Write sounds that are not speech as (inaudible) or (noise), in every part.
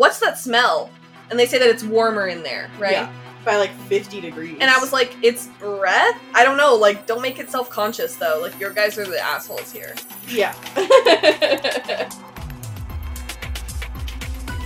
"What's that smell?" And they say that it's warmer in there, right? Yeah. By like 50 degrees. And I was like, "It's breath." I don't know. Like, don't make it self-conscious though. Like, your guys are the assholes here. yeah. (laughs)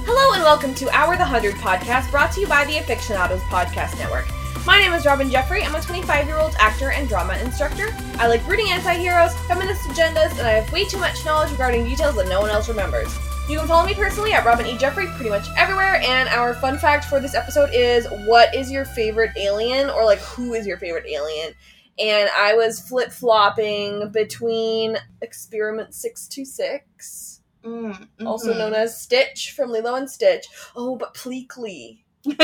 Hello and welcome to Our the Hundred podcast, brought to you by the Afictionados Podcast Network. My name is Robyn Jeffrey. I'm a 25 year old actor and drama instructor. I like rooting anti heroes, feminist agendas, and I have way too much knowledge regarding details that no one else remembers. You can follow me personally at Robyn E. Jeffrey pretty much everywhere, and our fun fact for this episode is what is your favorite alien, or like who is your favorite alien? And I was flip flopping between Experiment 626, Mm, also mhm. known as Stitch from Lilo and Stitch. Oh, but Pleakley. (laughs)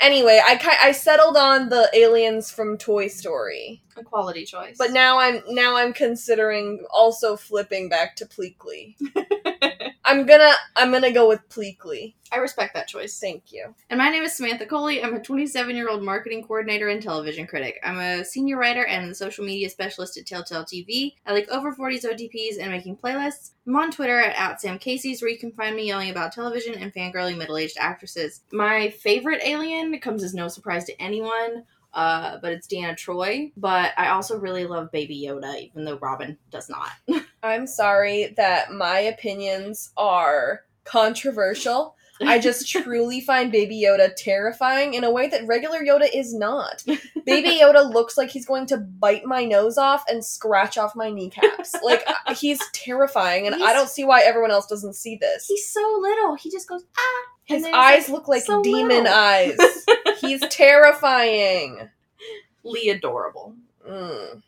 Anyway, I I settled on the aliens from Toy Story, a quality choice. but now I'm now I'm considering also flipping back to Pleakley. (laughs) I'm gonna I'm gonna go with Pleakley. I respect that choice. Thank you. And my name is Samantha Coley. I'm a 27 year old marketing coordinator and television critic. I'm a senior writer and a social media specialist at Telltale TV. I like over 40s OTPs and making playlists. I'm on Twitter at, at Sam Casey's, where you can find me yelling about television and fangirling middle aged actresses. My favorite alien comes as no surprise to anyone. Uh, but it's Deanna Troi. But I also really love Baby Yoda, even though Robyn does not. (laughs) I'm sorry that my opinions are controversial. I just (laughs) truly find Baby Yoda terrifying in a way that regular Yoda is not. (laughs) Baby Yoda looks like he's going to bite my nose off and scratch off my kneecaps. Like he's terrifying, and I don't see why everyone else doesn't see this. He's so little. He just goes, ah. His eyes look like so demon little. eyes. (laughs) He's terrifying. Lee adorable. Mm.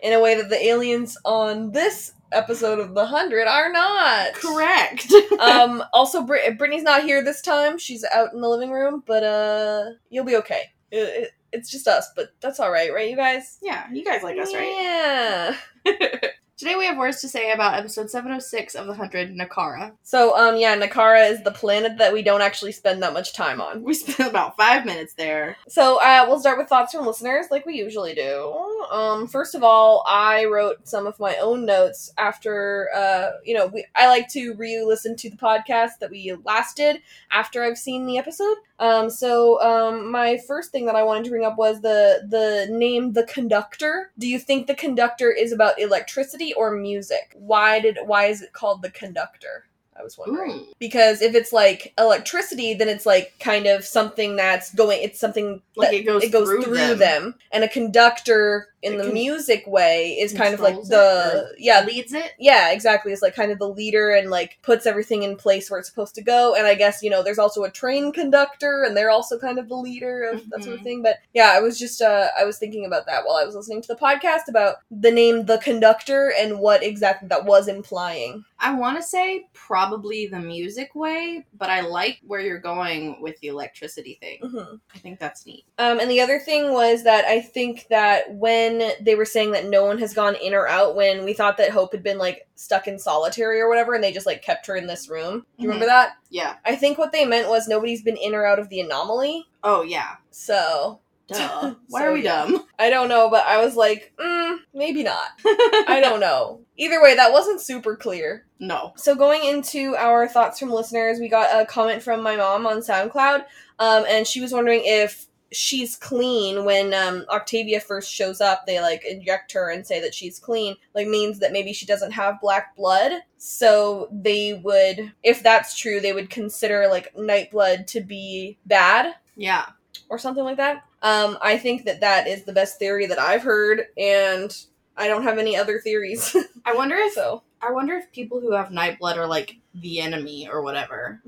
In a way that the aliens on this episode of The Hundred are not. Correct. (laughs) um. (laughs) Also, Brit- Brittany's not here this time. She's out in the living room, but uh, you'll be okay. It, it, it's just us, but that's all right, right, you guys? yeah, you guys like us, right? Yeah. Today we have words to say about episode 706 of The Hundred, Nakara. So, um, yeah, Nakara is the planet that we don't actually spend that much time on. We spent about five minutes there. So, uh, we'll start with thoughts from listeners, like we usually do. Um, first of all, I wrote some of my own notes after, uh, you know, we, I like to re-listen to the podcast that we last did after I've seen the episode. Um, so, um, my first thing that I wanted to bring up was the the name, the conductor. Do you think the conductor is about electricity or music? Why did why is it called the conductor? I was wondering Ooh. because if it's like electricity then it's like kind of something that's going it's something Like it goes it goes through through, them. them. and a conductor in It the con- music way is kind of like the yeah Leads it? yeah exactly it's like kind of the leader and like puts everything in place where it's supposed to go and i guess you know there's also a train conductor and they're also kind of the leader of that sort of Mhm. thing but yeah i was just uh i was thinking about that while i was listening to the podcast about the name the conductor and what exactly that was implying I want to say probably the music way, but I like where you're going with the electricity thing. hmm I think that's neat. Um, and the other thing was that I think that when they were saying that no one has gone in or out, when we thought that Hope had been like stuck in solitary or whatever, and they just like kept her in this room. Do you remember that? Yeah. I think what they meant was nobody's been in or out of the anomaly. Oh, yeah. So Duh. (laughs) Why So, are we yeah. dumb? (laughs) I don't know, but I was like, mm, maybe not. (laughs) I don't know. Either way, that wasn't super clear. No. So going into our thoughts from listeners, we got a comment from my mom on SoundCloud, um, and she was wondering if she's clean when um, Octavia first shows up. They like inject her and say that she's clean, like means that maybe she doesn't have black blood. So they would, if that's true, they would consider like night blood to be bad Yeah. or something like that. Um, I think that that is the best theory that I've heard, and I don't have any other theories. (laughs) I wonder if so. I wonder if people who have Nightblood are like the enemy or whatever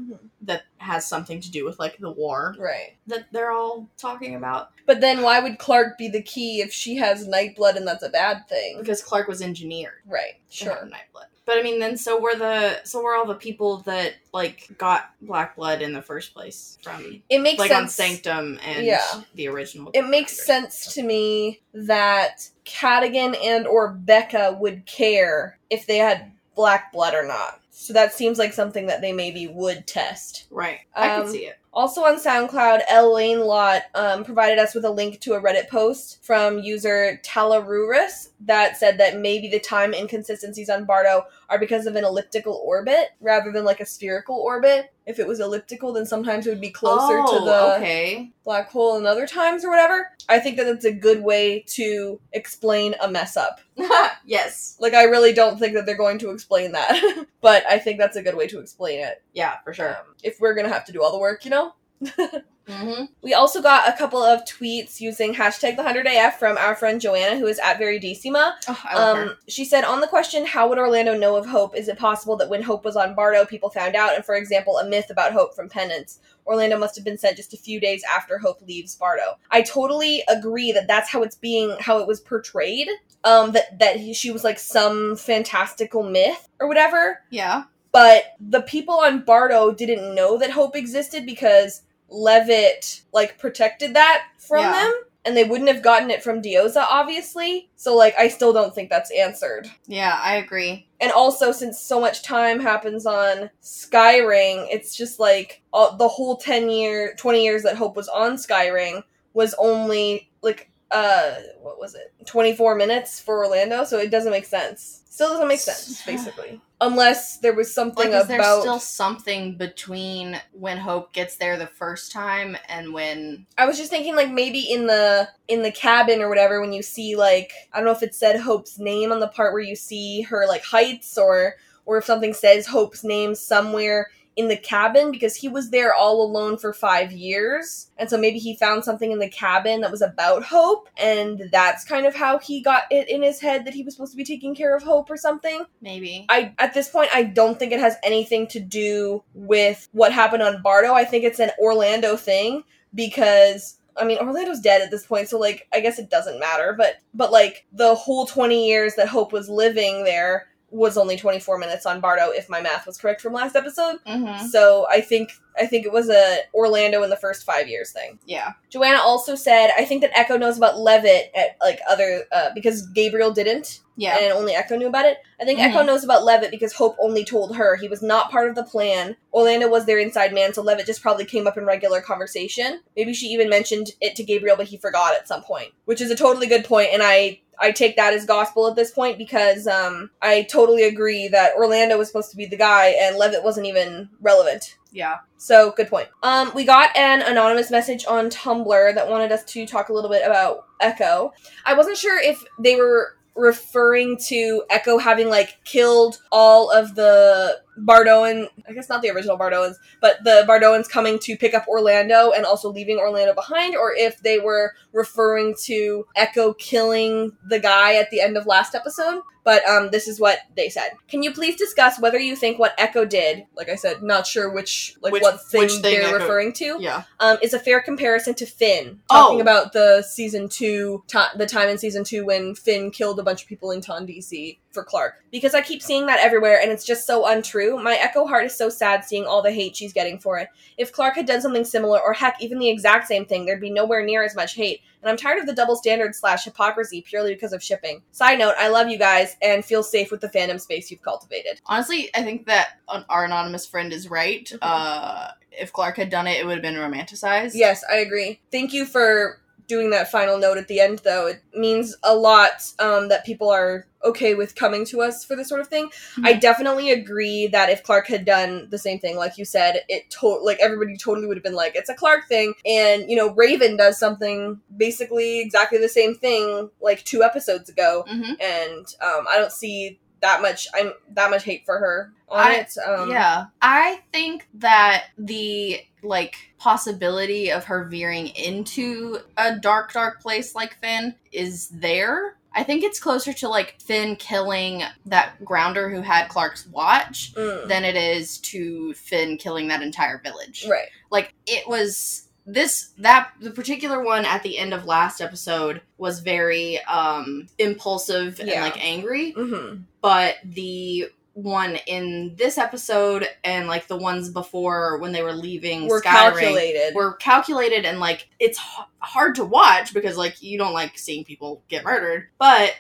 that has something to do with like the war Right. that they're all talking about But then why would Clarke be the key if she has Nightblood and that's a bad thing? because Clarke was engineered. Right. Sure. Nightblood. But I mean, then so were the so were all the people that like got Black Blood in the first place from It makes like on. Sanctum and Yeah. the original. It makes sense to me that Cadogan and or Becca would care if they had black blood or not. So that seems like something that they maybe would test. Right. I Um, can see it. Also on SoundCloud, L Lane Lot um, provided us with a link to a Reddit post from user Talarurus that said that maybe the time inconsistencies on Bardo are because of an elliptical orbit rather than like a spherical orbit. If it was elliptical, then sometimes it would be closer to Oh, the okay. black hole and other times or whatever. I think that it's a good way to explain a mess up. (laughs) yes. Like, I really don't think that they're going to explain that, (laughs) but I think that's a good way to explain it. Yeah, for sure. Um, if we're gonna have to do all the work, you know? Mm-hmm. We also got a couple of tweets using hashtag the 100AF from our friend Joanna, who is at Very Decima. Oh, I love her. Um, she said, on the question, how would Orlando know of Hope? Is it possible that when Hope was on Bardo, people found out? And for example, a myth about Hope from Penance. Orlando must have been sent just a few days after Hope leaves Bardo. I totally agree that that's how it's being, how it was portrayed. Um, that that he, she was like some fantastical myth or whatever Yeah. but the people on Bardo didn't know that hope existed because Levitt like protected that from Yeah. them and they wouldn't have gotten it from Diyoza obviously so like I still don't think that's answered Yeah, I agree. and also since so much time happens on Skyring it's just like all, the whole 10 year 20 years that Hope was on Skyring was only like uh what was it 24 minutes for Orlando so it doesn't make sense still doesn't make sense basically unless there was something Like, about still something between when Hope gets there the first time and when? I was just thinking like maybe in the in the cabin or whatever when you see like I don't know if it said Hope's name on the part where you see her like heights or or if something says Hope's name somewhere in the cabin because he was there all alone for 5 years and so maybe he found something in the cabin that was about Hope and that's kind of how he got it in his head that he was supposed to be taking care of Hope or something Maybe. I at this point I don't think it has anything to do with what happened on Bardo. I think it's an Orlando thing because I mean Orlando's dead at this point, so like I guess it doesn't matter, but but like the whole 20 years that Hope was living there was only 24 minutes on Bardo if my math was correct from last episode. Mm-hmm. So I think I think it was a Orlando in the first 5 years thing. Yeah. Joanna also said I think that Echo knows about Levitt at like other uh, because Gabriel didn't Yeah. and only Echo knew about it. I think Mhm. Echo knows about Levitt because Hope only told her he was not part of the plan. Orlando was their inside man, so Levitt just probably came up in regular conversation. Maybe she even mentioned it to Gabriel, but he forgot at some point, which is a totally good point, and I I take that as gospel at this point because um, I totally agree that Orlando was supposed to be the guy and Levitt wasn't even relevant. yeah. So good point. Um, we got an anonymous message on Tumblr that wanted us to talk a little bit about Echo. I wasn't sure if they were referring to Echo having like killed all of the Bardoan, I guess not the original Bardoans, but the Bardoans coming to pick up Orlando and also leaving Orlando behind, or if they were referring to Echo killing the guy at the end of last episode. But um, this is what they said. Can you please discuss whether you think what Echo did, like I said, not sure which like Which- what thing, which thing they're Echo- referring to, Yeah. um, is a fair comparison to Finn. Talking Oh. about the season two, ti the time in season two when Finn killed a bunch of people in TonDC for Clarke. Because I keep seeing that everywhere, and it's just so untrue. My Echo heart is so sad seeing all the hate she's getting for it. If Clarke had done something similar, or heck, even the exact same thing, there'd be nowhere near as much hate. And I'm tired of the double standard slash hypocrisy purely because of shipping. Side note, I love you guys and feel safe with the fandom space you've cultivated. Honestly, I think that our anonymous friend is right. Mhm. Uh, if Clarke had done it, it would have been romanticized. Yes, I agree. Thank you for doing that final note at the end, though. It means a lot um, that people are okay with coming to us for this sort of thing. I definitely agree that if Clarke had done the same thing, like you said, it to- like everybody totally would have been like, it's a Clarke thing. And you know, Raven does something basically exactly the same thing like two episodes ago, hmm and um, I don't see that much. I'm that much hate for her on I- it. Um, yeah. I think that the like possibility of her veering into a dark, dark place like Finn is there. I think it's closer to like Finn killing that grounder who had Clarke's watch mm, than it is to Finn killing that entire village. right. Like it was this that the particular one at the end of last episode was very um impulsive and like angry hmm but the one in this episode and like the ones before when they were leaving We're calculated. were calculated and like it's h- hard to watch because like you don't like seeing people get murdered but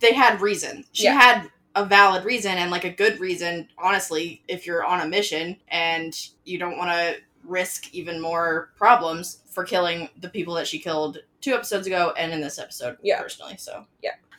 they had reason she Yeah. had a valid reason and like a good reason honestly if you're on a mission and you don't want to risk even more problems for killing the people that she killed two episodes ago and in this episode Yeah. personally. So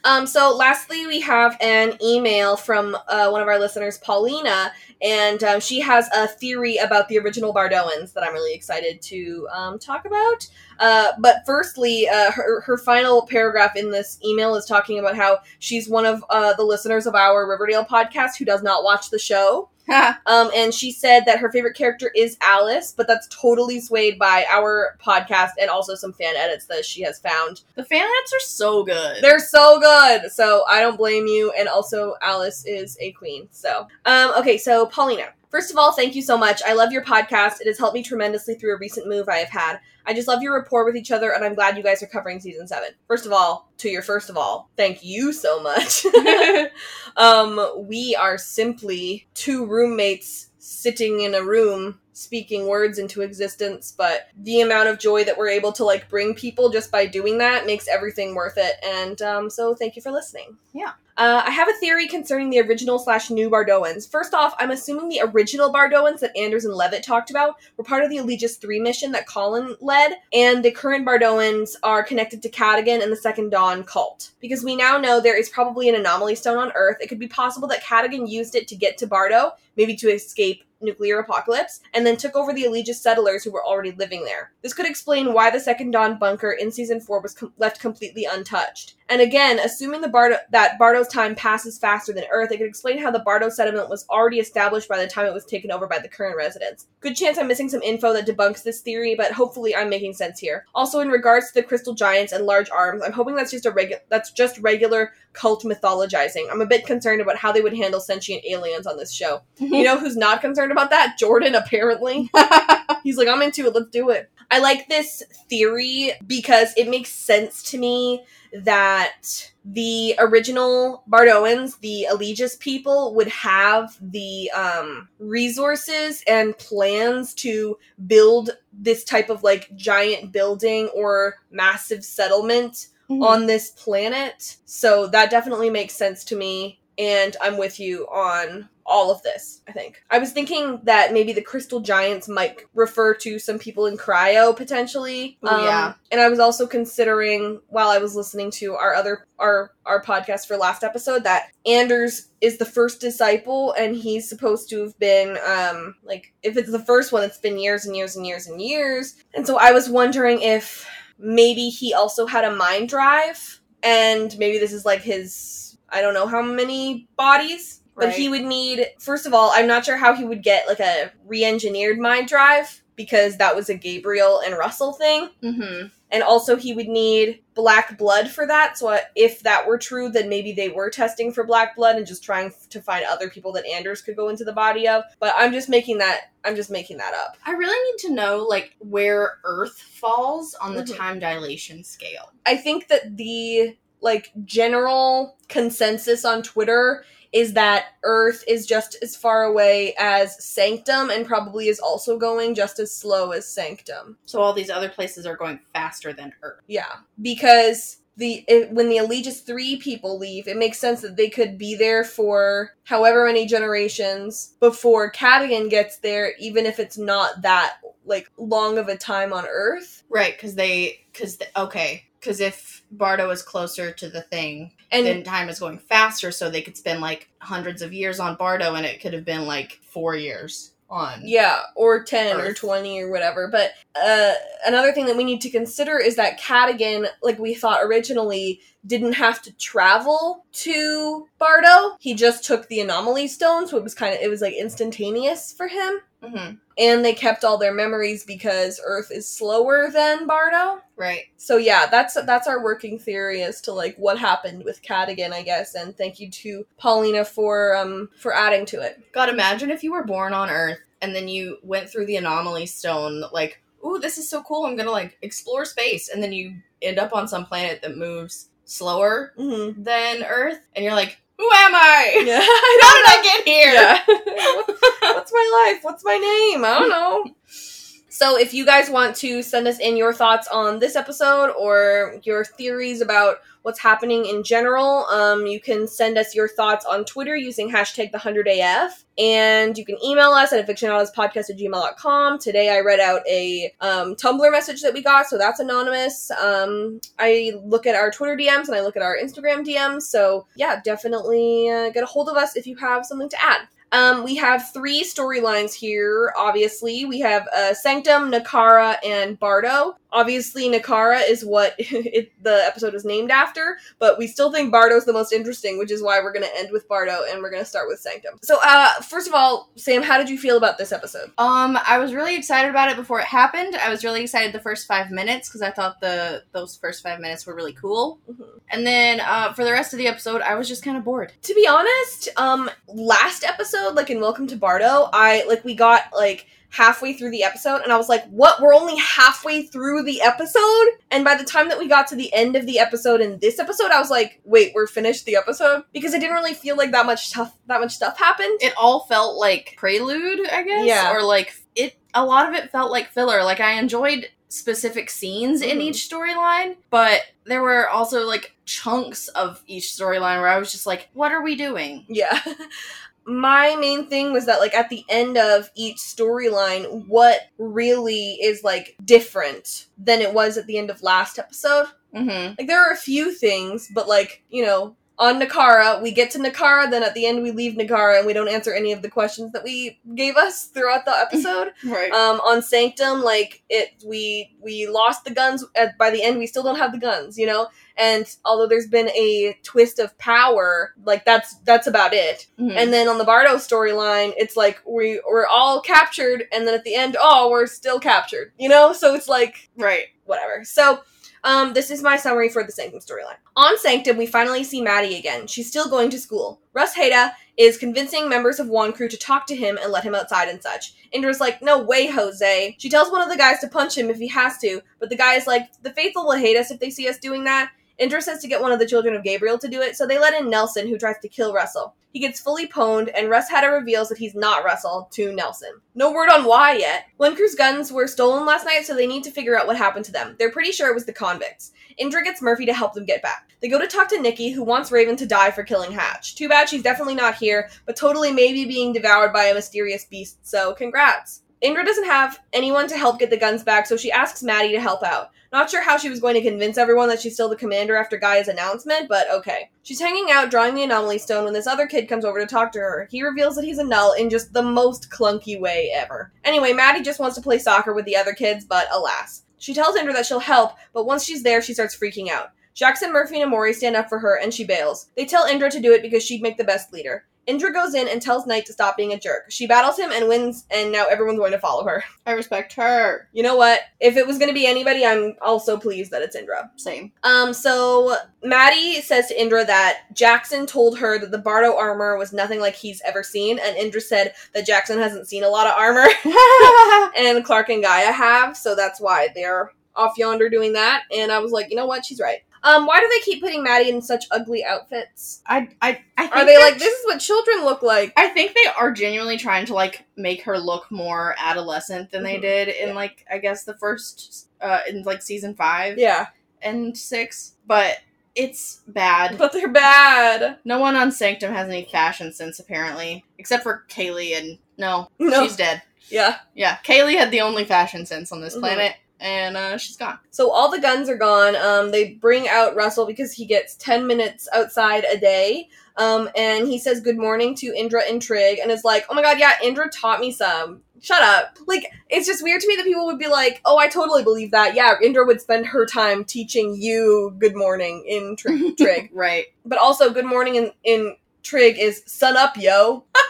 Um, so lastly, we have an email from uh, one of our listeners, Paulina, and um, she has a theory about the original Bardoans that I'm really excited to um, talk about. Uh, but firstly, uh, her, her final paragraph in this email is talking about how she's one of uh, the listeners of our Riverdale podcast who does not watch the show. (laughs) Um, and she said that her favorite character is Alice, but that's totally swayed by our podcast and also some fan edits that she has found. the fan edits are so good. They're so good. So I don't blame you. And also, Alice is a queen. So, um, okay. So Paulina, first of all, thank you so much. I love your podcast. It has helped me tremendously through a recent move I have had. I just love your rapport with each other, and I'm glad you guys are covering season seven. First of all, to your first of all, thank you so much. (laughs) (laughs) um, we are simply two roommates sitting in a room speaking words into existence but the amount of joy that we're able to like bring people just by doing that makes everything worth it and um, so thank you for listening Yeah. uh, I have a theory concerning the original slash new Bardoans. First off, I'm assuming the original Bardoans that Anders and Levitt talked about were part of the Eligius 3 mission that Colin led, and the current Bardoans are connected to Cadogan and the Second Dawn cult. Because we now know there is probably an anomaly stone on Earth, it could be possible that Cadogan used it to get to Bardo, maybe to escape nuclear apocalypse, and then took over the Allegius settlers who were already living there. This could explain why the Second Dawn bunker in season 4 was com- left completely untouched. And again, assuming the Bardo- that Bardo's time passes faster than Earth, it could explain how the Bardo settlement was already established by the time it was taken over by the current residents. Good chance I'm missing some info that debunks this theory, but hopefully I'm making sense here. Also, in regards to the crystal giants and large arms, I'm hoping that's just a that's just regular cult mythologizing. I'm a bit concerned about how they would handle sentient aliens on this show. Mm-hmm. You know who's not concerned about that? Jordan, apparently. (laughs) He's like, I'm into it, let's do it. I like this theory because it makes sense to me that the original Bardoans, the Eligius people, would have the um, resources and plans to build this type of like giant building or massive settlement on this planet. So that definitely makes sense to me. And I'm with you on all of this, I think. I was thinking that maybe the crystal giants might refer to some people in cryo potentially. Um, yeah. And I was also considering while I was listening to our other our our podcast for last episode that Anders is the first disciple and he's supposed to have been um like if it's the first one it's been years and years and years and years. And so I was wondering if maybe he also had a mind drive and maybe this is like his I don't know how many bodies, but he would need first of all, I'm not sure how he would get like a re-engineered mind drive because that was a Gabriel and Russell thing. Mm-hmm. And also he would need black blood for that. So uh, if that were true, then maybe they were testing for black blood and just trying to find other people that Anders could go into the body of. But I'm just making that I'm just making that up. I really need to know like where Earth falls on the Mhm. time dilation scale. I think that the like general consensus on Twitter is that Earth is just as far away as Sanctum and probably is also going just as slow as Sanctum. So all these other places are going faster than Earth. Yeah, because the it, when the Eligius 3 people leave, it makes sense that they could be there for however many generations before Cadogan gets there even if it's not that like long of a time on Earth. Right, because they, because okay, because if Bardo is closer to the thing, And then time is going faster, so they could spend like hundreds of years on Bardo, and it could have been like four years on. Yeah, or 10 or 20 or whatever. But uh, another thing that we need to consider is that Cadogan, like we thought originally, didn't have to travel to Bardo. He just took the anomaly stone, so it was kind of, it was like instantaneous for him. Hmm And they kept all their memories because Earth is slower than Bardo. Right. So yeah, that's that's our working theory as to like what happened with Cadogan, I guess. And thank you to Paulina for um for adding to it. God, imagine if you were born on Earth and then you went through the anomaly stone, like, ooh, this is so cool. I'm gonna like explore space, and then you end up on some planet that moves slower Mm-hmm. than Earth, and you're like, who am I? Yeah, (laughs) How did I get here? Yeah. (laughs) What's my life? What's my name? I don't know. (laughs) So if you guys want to send us in your thoughts on this episode or your theories about what's happening in general, um, you can send us your thoughts on Twitter using hashtag the 100AF. And you can email us at afictionadospodcast at gmail.com. Today I read out a um, Tumblr message that we got, so that's anonymous. Um, I look at our Twitter DMs and I look at our Instagram DMs. So yeah, definitely uh, get a hold of us if you have something to add. Um, we have three storylines here, obviously. We have uh, Sanctum, Nakara, and Bardo. Obviously, Nakara is what (laughs) it, the episode is named after, but we still think Bardo's the most interesting, which is why we're going to end with Bardo and we're going to start with Sanctum. So, uh, first of all, Sam, how did you feel about this episode? Um, I was really excited about it before it happened. I was really excited the first five minutes because I thought the those first five minutes were really cool. Mhm. And then uh, for the rest of the episode, I was just kind of bored. To be honest, um, last episode, like in Welcome to Bardo, I like we got like halfway through the episode and I was like, what? We're only halfway through the episode? And by the time that we got to the end of the episode in this episode, I was like, wait, we're finished the episode? Because I didn't really feel like that much stuff that much stuff happened. It all felt like prelude, I guess. Yeah. Or like it. A lot of it felt like filler. Like I enjoyed specific scenes in Mhm. each storyline, but there were also like chunks of each storyline where I was just like, what are we doing? Yeah. (laughs) My main thing was that, like, at the end of each storyline, what really is, like, different than it was at the end of last episode? Mm-hmm. Like, there are a few things, but, like, you know, on Nakara, we get to Nakara, then at the end we leave Nakara and we don't answer any of the questions that we gave us throughout the episode. (laughs) Right. um, on Sanctum, like, it, we, we lost the guns, at, by the end we still don't have the guns, you know? And although there's been a twist of power, like, that's, that's about it. Mhm. And then on the Bardo storyline, it's like we we're all captured, and then at the end, oh, we're still captured. You know, so it's like right. whatever. So, um, this is my summary for the Sanctum storyline. On Sanctum, we finally see Madi again. She's still going to school. Russ Haida is convincing members of Wonkru to talk to him and let him outside and such. Indra's like, no way, Jose. She tells one of the guys to punch him if he has to, but the guy is like, the faithful will hate us if they see us doing that. Indra says to get one of the children of Gabriel to do it, so they let in Nelson, who tries to kill Russell. He gets fully pwned, and Russ Hatter reveals that he's not Russell to Nelson. No word on why yet. Crew's guns were stolen last night, so they need to figure out what happened to them. They're pretty sure it was the convicts. Indra gets Murphy to help them get back. They go to talk to Nikki, who wants Raven to die for killing Hatch. Too bad she's definitely not here, but totally maybe being devoured by a mysterious beast, so congrats. Indra doesn't have anyone to help get the guns back, so she asks Madi to help out. Not sure how she was going to convince everyone that she's still the commander after Gaia's announcement, but okay. She's hanging out drawing the anomaly stone when this other kid comes over to talk to her. He reveals that he's a null in just the most clunky way ever. Anyway, Madi just wants to play soccer with the other kids, but alas. She tells Indra that she'll help, but once she's there, she starts freaking out. Jackson, Murphy, and Emori stand up for her, and she bails. They tell Indra to do it because she'd make the best leader. Indra goes in and tells Knight to stop being a jerk. She battles him and wins, and now everyone's going to follow her. I respect her. You know what? If it was going to be anybody, I'm also pleased that it's Indra. Same. Um, so Madi says to Indra that Jackson told her that the Bardo armor was nothing like he's ever seen, and Indra said that Jackson hasn't seen a lot of armor, (laughs) and Clarke and Gaia have, so that's why they're off yonder doing that. And I was like, you know what? She's right. Um, why do they keep putting Madi in such ugly outfits? I I I think Are they like this is what children look like? I think they are genuinely trying to like make her look more adolescent than they Mhm. did in Yeah. like I guess the first uh in like season 5 Yeah, and 6, but it's bad. but they're bad. No one on Sanctum has any fashion sense apparently, except for Kaylee and no, No. she's dead. Yeah. Yeah, Kaylee had the only fashion sense on this Mhm. planet and uh she's gone. So all the guns are gone. Um, they bring out Russell because he gets ten minutes outside a day. Um, and he says good morning to Indra and Trig, and is like, "Oh my god, yeah, Indra taught me some." Shut up. Like, it's just weird to me that people would be like, "Oh, I totally believe that." Yeah, Indra would spend her time teaching you good morning in Trig. (laughs) Trig. Right. But also, good morning in in Trig is sun up, yo. (laughs)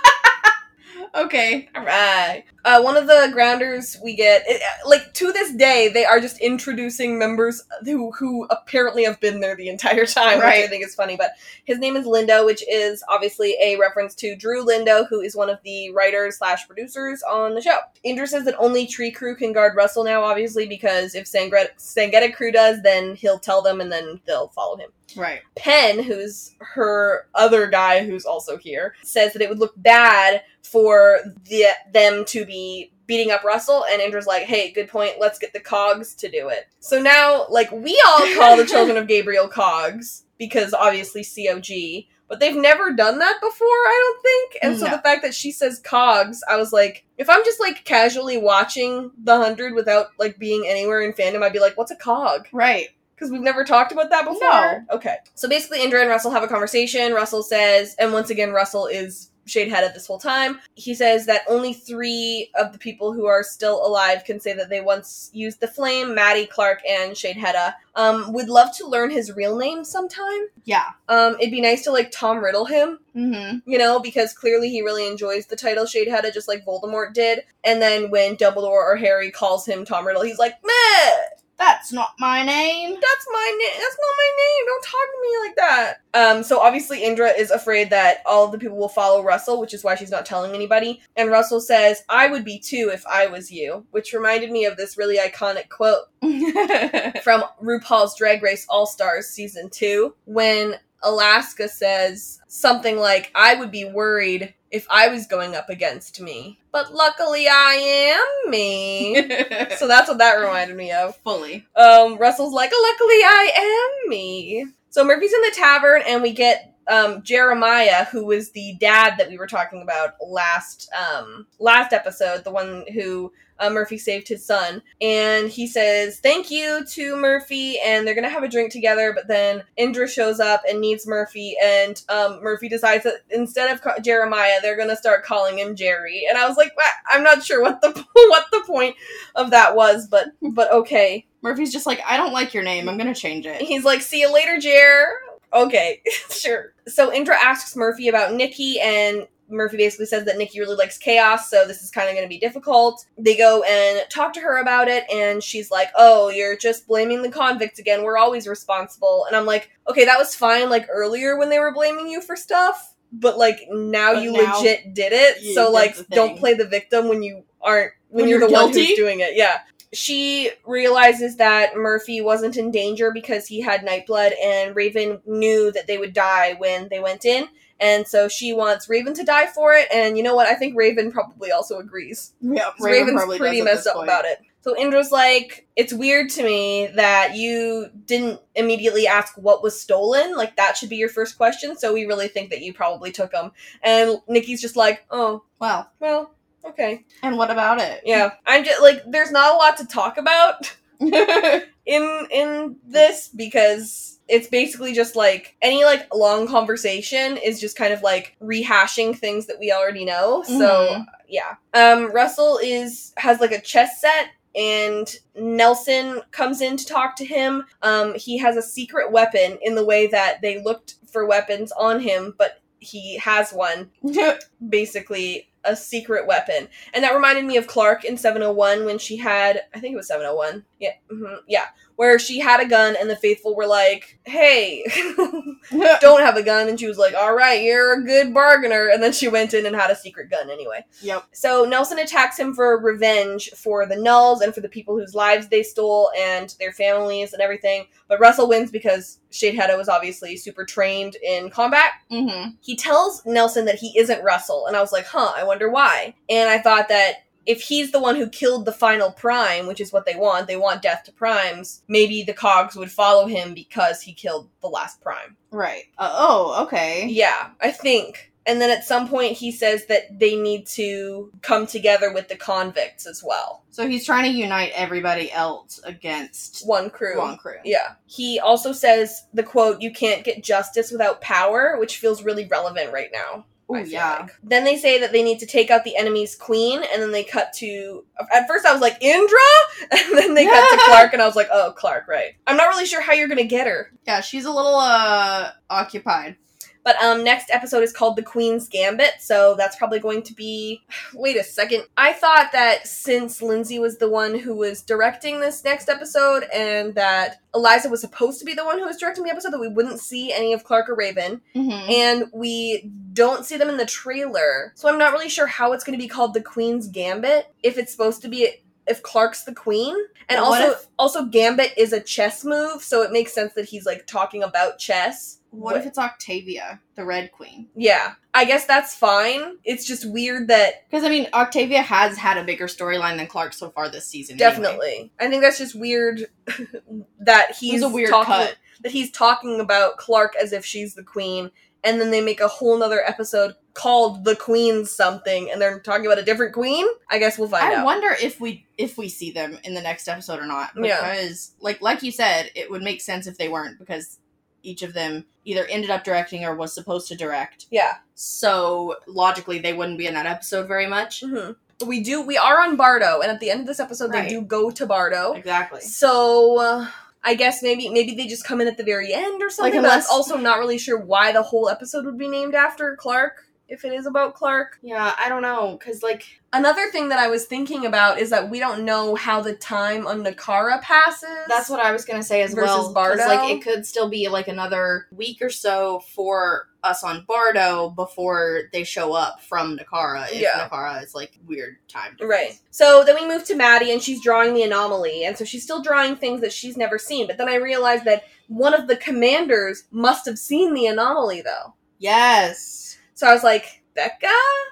Okay. All right. Uh, one of the grounders we get, it, like to this day, they are just introducing members who who apparently have been there the entire (laughs) time, which I think is funny. But his name is Lindo, which is obviously a reference to Drew Lindo, who is one of the writers slash producers on the show. Indra says that only Tree Crew can guard Russell now, obviously, because if Sangre- Sangedakru does, then he'll tell them, and then they'll follow him. Right. Penn, who's her other guy who's also here, says that it would look bad for the, them to be beating up Russell, and Indra's like, "Hey, good point. Let's get the Cogs to do it." So now, like, we all call the children of (laughs) Gabriel Cogs because obviously COG, but they've never done that before. I don't think. And so the fact that she says Cogs, I was like, if I'm just like casually watching The Hundred without like being anywhere in fandom, I'd be like, "What's a Cog?" Right. Because we've never talked about that before. No. Okay. So basically, Indra and Russell have a conversation. Russell says, and once again, Russell is Sheidheda this whole time. He says that only three of the people who are still alive can say that they once used the flame Madi, Clarke, and Sheidheda. Um, would love to learn his real name sometime. Yeah. Um, it'd be nice to like Tom Riddle him, Mm-hmm. you know, because clearly he really enjoys the title Sheidheda, just like Voldemort did. And then when Dumbledore or Harry calls him Tom Riddle, he's like, meh! That's not my name. that's my name. That's not my name. Don't talk to me like that. Um, so obviously Indra is afraid that all of the people will follow Russell, which is why she's not telling anybody. And Russell says, "I would be too if I was you," which reminded me of this really iconic quote (laughs) from RuPaul's Drag Race All Stars season two, when Alaska says something like, "I would be worried." If I was going up against me. But luckily I am me. (laughs) so that's what that reminded me of. Fully. Um, Russell's like, luckily I am me. So Murphy's in the tavern, and we get um, Jeremiah, who was the dad that we were talking about last um, last episode, the one who uh, Murphy saved his son, and he says thank you to Murphy, and they're gonna have a drink together. But then Indra shows up and needs Murphy, and um, Murphy decides that instead of ca- Jeremiah, they're gonna start calling him Jerry. And I was like, I'm not sure what the (laughs) what the point of that was, but but okay. Murphy's just like, I don't like your name. I'm gonna change it. He's like, see you later, Jer. Okay, (laughs) sure. So Indra asks Murphy about Nikki, and Murphy basically says that Nikki really likes chaos, so this is kind of going to be difficult. They go and talk to her about it, and she's like, oh, you're just blaming the convicts again. We're always responsible. And I'm like, okay, that was fine, like, earlier when they were blaming you for stuff, but, like, now But you now- legit did it, Yeah, so, like, don't play the victim when you aren't, when, When you're, you're the one who's doing it. Yeah she realizes that Murphy wasn't in danger because he had Nightblood, and Raven knew that they would die when they went in. And so she wants Raven to die for it. And you know what? I think Raven probably also agrees. Yeah, 'Cause Raven's pretty messed up about it. So Indra's like, it's weird to me that you didn't immediately ask what was stolen. Like, that should be your first question. So we really think that you probably took them. And Nikki's just like, oh, Well, well, okay. and what about it? Yeah. I'm just like, there's not a lot to talk about. (laughs) in in this because it's basically just like any like long conversation is just kind of like rehashing things that we already know. So Mhm. yeah. Um Russell is has like a chess set and Nelson comes in to talk to him. Um he has a secret weapon in the way that they looked for weapons on him, but he has one (laughs) basically a secret weapon. And that reminded me of Clarke in 701 when she had, I think it was 701. Yeah. mhm, yeah. Where she had a gun and the faithful were like, hey, (laughs) don't have a gun. And she was like, all right, you're a good bargainer. And then she went in and had a secret gun anyway. yep. So Nelson attacks him for revenge for the Nulls and for the people whose lives they stole and their families and everything. But Russell wins because Sheidheda was obviously super trained in combat Mm-hmm. he tells Nelson that he isn't Russell, and I was like, huh, I wonder why. And I thought that if he's the one who killed the final prime, which is what they want, they want death to primes, maybe the cogs would follow him because he killed the last prime. Right. Uh, oh, okay. Yeah, I think. And then at some point he says that they need to come together with the convicts as well. So he's trying to unite everybody else against Wonkru. one crew. Yeah. He also says the quote, you can't get justice without power, which feels really relevant right now. Oh yeah. like. Then they say that they need to take out the enemy's queen, and then they cut to. At first, I was like Indra, (laughs) and then they cut to Clarke, and I was like, oh, Clarke, right? I'm not really sure how you're gonna get her. Yeah, she's a little uh occupied. But um, next episode is called The Queen's Gambit, so that's probably going to be. (sighs) Wait a second. I thought that since Lindsey was the one who was directing this next episode, and that Eliza was supposed to be the one who was directing the episode, that we wouldn't see any of Clarke or Raven. Mm-hmm. and we don't see them in the trailer. So I'm not really sure how it's going to be called the Queen's Gambit. If it's supposed to be if Clarke's the queen, and what also if- also Gambit is a chess move, so it makes sense that he's like talking about chess. What if it's Octavia, the Red Queen? Yeah, I guess that's fine. It's just weird that Because I mean, Octavia has had a bigger storyline than Clarke so far this season. anyway. definitely. I think that's just weird (laughs) that he's a weird talking cut. that he's talking about Clarke as if she's the queen, and then they make a whole nother episode called "The Queen Something," and they're talking about a different queen. I guess we'll find I out. I wonder if we if we see them in the next episode or not. Yeah. Because like like you said, it would make sense if they weren't because each of them either ended up directing or was supposed to direct. yeah. So logically, they wouldn't be in that episode very much. hmm We do. We are on Bardo, and at the end of this episode, Right. they do go to Bardo. Exactly. So uh, I guess maybe maybe they just come in at the very end or something. but unless- I'm also not really sure why the whole episode would be named after Clarke if it is about Clarke. Yeah, I don't know, cause like Another thing that I was thinking about is that we don't know how the time on Nakara passes. that's what I was gonna say as Versus well. Bardo? like it could still be like another week or so for us on Bardo before they show up from Nakara. If Yeah. Nakara is like weird time. difference. Right. So then we move to Madi, and she's drawing the anomaly, and so she's still drawing things that she's never seen. But then I realized that one of the commanders must have seen the anomaly, though. Yes. So I was like, Becca?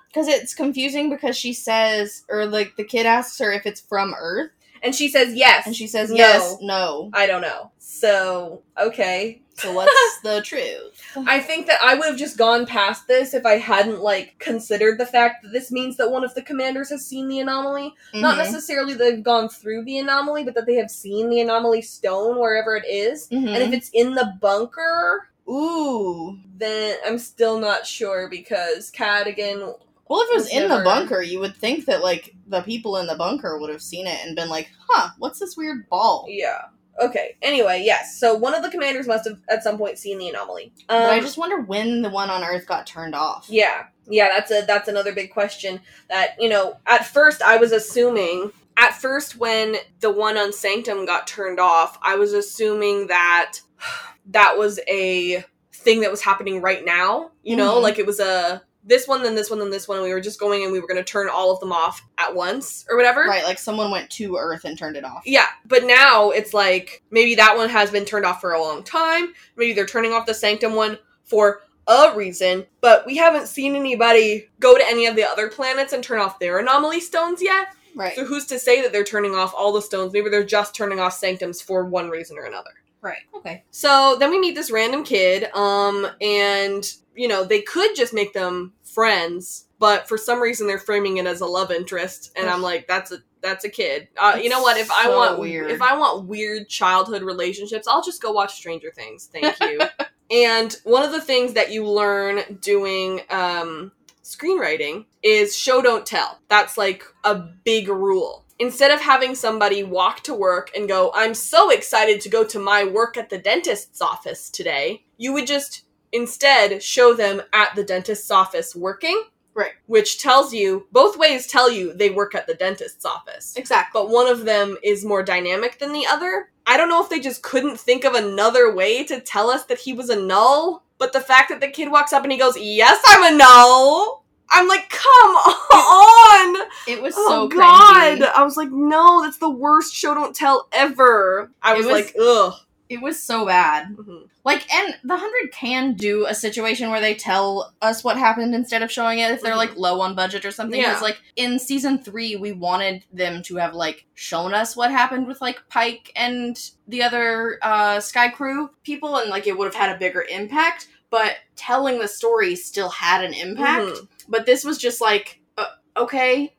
Because it's confusing because she says, or like the kid asks her if it's from Earth, And she says yes. and she says No. yes, no. I don't know. So, okay. So what's (laughs) the truth? I think that I would have just gone past this if I hadn't, like, considered the fact that this means that one of the commanders has seen the anomaly. Not Mhm. necessarily that they've gone through the anomaly, but that they have seen the anomaly stone wherever it is. Mhm. And if it's in the bunker, Ooh. then I'm still not sure because Cadogan. Well, if it was Was in never- the bunker, you would think that like the people in the bunker would have seen it and been like, "Huh, what's this weird ball?" Yeah. Okay. Anyway, yes. So one of the commanders must have at some point seen the anomaly. Um, but I just wonder when the one on Earth got turned off. Yeah. Yeah, that's a that's another big question that, you know, at first I was assuming at first when the one on Sanctum got turned off, I was assuming that (sighs) that was a thing that was happening right now, you know, Mhm. like it was a this one then this one then this one and we were just going and we were going to turn all of them off at once or whatever. Right, like someone went to Earth and turned it off. Yeah, but now it's like maybe that one has been turned off for a long time. Maybe they're turning off the Sanctum one for a reason, but we haven't seen anybody go to any of the other planets and turn off their anomaly stones yet. Right. So who's to say that they're turning off all the stones? Maybe they're just turning off Sanctums for one reason or another. Right. Okay. So then we meet this random kid, um, and you know they could just make them friends, but for some reason they're framing it as a love interest, and I'm like, that's a that's a kid. Uh, you know what? If I want weird. if I want weird childhood relationships, I'll just go watch Stranger Things. Thank you. (laughs) and one of the things that you learn doing um, screenwriting is show don't tell. That's like a big rule. Instead of having somebody walk to work and go, I'm so excited to go to my work at the dentist's office today, you would just instead show them at the dentist's office working. Right. Which tells you, both ways tell you they work at the dentist's office. Exactly. But one of them is more dynamic than the other. I don't know if they just couldn't think of another way to tell us that he was a null, but the fact that the kid walks up and he goes, Yes, I'm a null. I'm like, come on! It was oh so god! cringy. I was like, no, that's the worst show don't tell ever. I was, was- like, ugh. It was so bad. Mhm. Like, and the hundred can do a situation where they tell us what happened instead of showing it if they're Mhm. like low on budget or something. Yeah. Because like in season three, we wanted them to have like shown us what happened with like Pike and the other uh, Skaikru people, and like it would have had a bigger impact. But telling the story still had an impact. Mhm. But this was just like, uh, okay,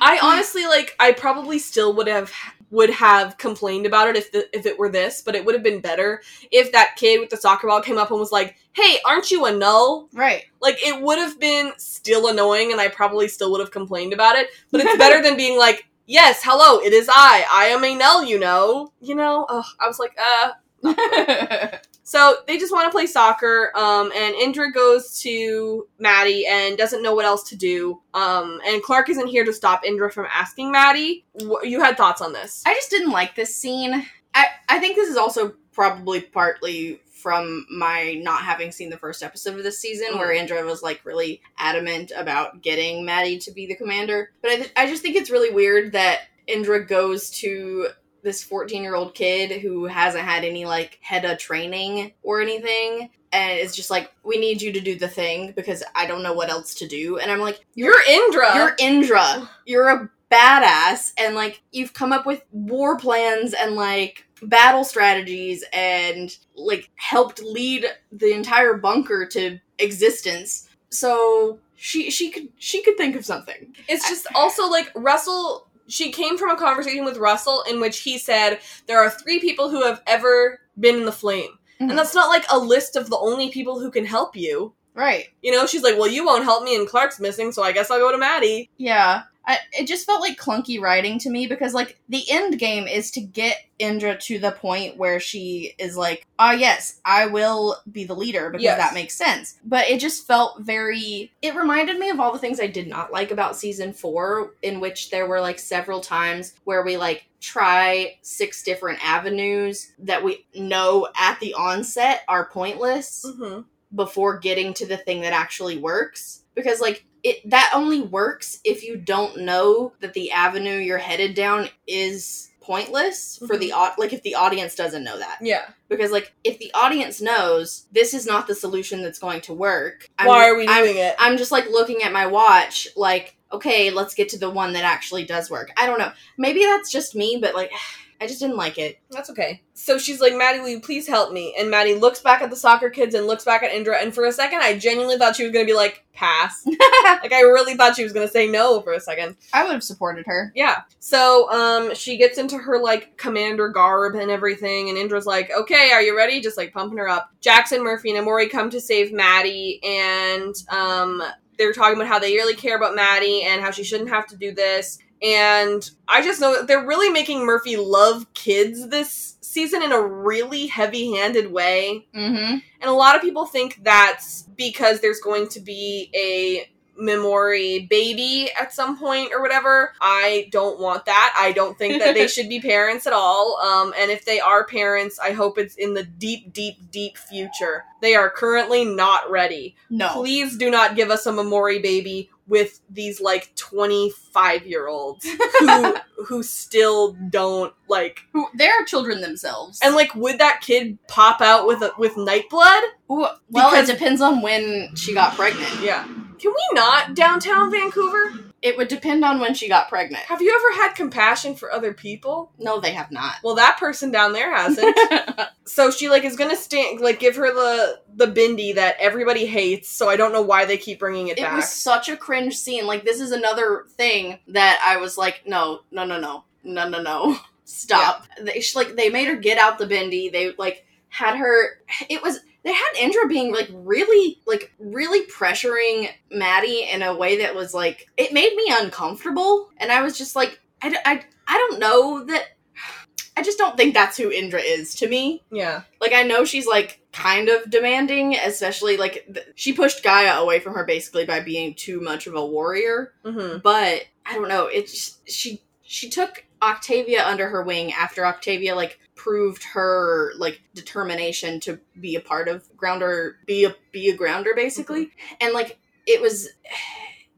I honestly like. I probably still would have would have complained about it if the, if it were this, but it would have been better if that kid with the soccer ball came up and was like, "Hey, aren't you a null?" right? Like it would have been still annoying, and I probably still would have complained about it. But it's better than being like, "Yes, hello, it is I. I am a null." You know, you know. Ugh, I was like, uh. (laughs) So they just want to play soccer, um, and Indra goes to Madi and doesn't know what else to do. Um, and Clarke isn't here to stop Indra from asking Madi. Wh- you had thoughts on this? I just didn't like this scene. I I think this is also probably partly from my not having seen the first episode of this season, Mm. where Indra was like really adamant about getting Madi to be the commander. But I, th- I just think it's really weird that Indra goes to this 14 year old kid who hasn't had any like HEDA training or anything. And it's just like, we need you to do the thing because I don't know what else to do. And I'm like, You're Indra. you're Indra. You're a badass. And like, you've come up with war plans and like battle strategies and like helped lead the entire bunker to existence. So she she could she could think of something. It's just also like Russell. She came from a conversation with Russell in which he said there are three people who have ever been in the flame, Mhm. and that's not like a list of the only people who can help you. Right. You know, she's like, "Well, you won't help me, and Clarke's missing, so I guess I'll go to Madi." Yeah. I, it just felt like clunky writing to me because, like, the end game is to get Indra to the point where she is like, ah, yes, I will be the leader because Yes. that makes sense. But it just felt very. It reminded me of all the things I did not like about season four, in which there were, like, several times where we, like, try six different avenues that we know at the onset are pointless Mm-hmm. before getting to the thing that actually works because like it that only works if you don't know that the avenue you're headed down is pointless for the mm-hmm. au- like if the audience doesn't know that Yeah. because like if the audience knows this is not the solution that's going to work I'm- Why are we I'm, doing it? I'm just like looking at my watch like okay let's get to the one that actually does work i don't know maybe that's just me but like (sighs) i just didn't like it That's okay. So she's like, Madi, will you please help me? And Madi looks back at the soccer kids and looks back at Indra, and for a second, I genuinely thought she was gonna be like, pass. (laughs) like, I really thought she was gonna say no for a second. i would have supported her Yeah. So, um, she gets into her, like, commander garb and everything, and Indra's like, okay, are you ready? Just, like, pumping her up. Jackson, Murphy, and Emori come to save Madi, and, um, they're talking about how they really care about Madi and how she shouldn't have to do this. And I just know that they're really making Murphy love kids this season in a really heavy handed way. mm-hmm And a lot of people think that's because there's going to be a Memori baby at some point or whatever. I don't want that. I don't think that they (laughs) should be parents at all. Um, and if they are parents, I hope it's in the deep, deep, deep future. They are currently not ready. no Please do not give us a Memori baby with these like 25 year olds (laughs) who who still don't like who they're children themselves. and like would that kid pop out with a, with night blood Ooh, well, because- it depends on when she got pregnant. Yeah. Can we not downtown Vancouver? It would depend on when she got pregnant. Have you ever had compassion for other people? No, they have not. Well, that person down there hasn't. (laughs) so she like is gonna stand like give her the the bindi that everybody hates. So I don't know why they keep bringing it, it back. It was such a cringe scene. Like this is another thing that I was like, no, no, no, no, no, no, no, (laughs) stop. They sh- like they made her get out the bindi. They like had her. It was they had Indra being like really like really pressuring Madi in a way that was like it made me uncomfortable, and I was just like, I, I, I don't know that. (sighs) I just don't think that's who Indra is to me. yeah. Like I know she's like kind of demanding, especially like th- she pushed Gaia away from her basically by being too much of a warrior. Mm-hmm. But I don't know. It just, she she took Octavia under her wing after Octavia like proved her like determination to be a part of Grounder, be a be a Grounder basically, and like it was.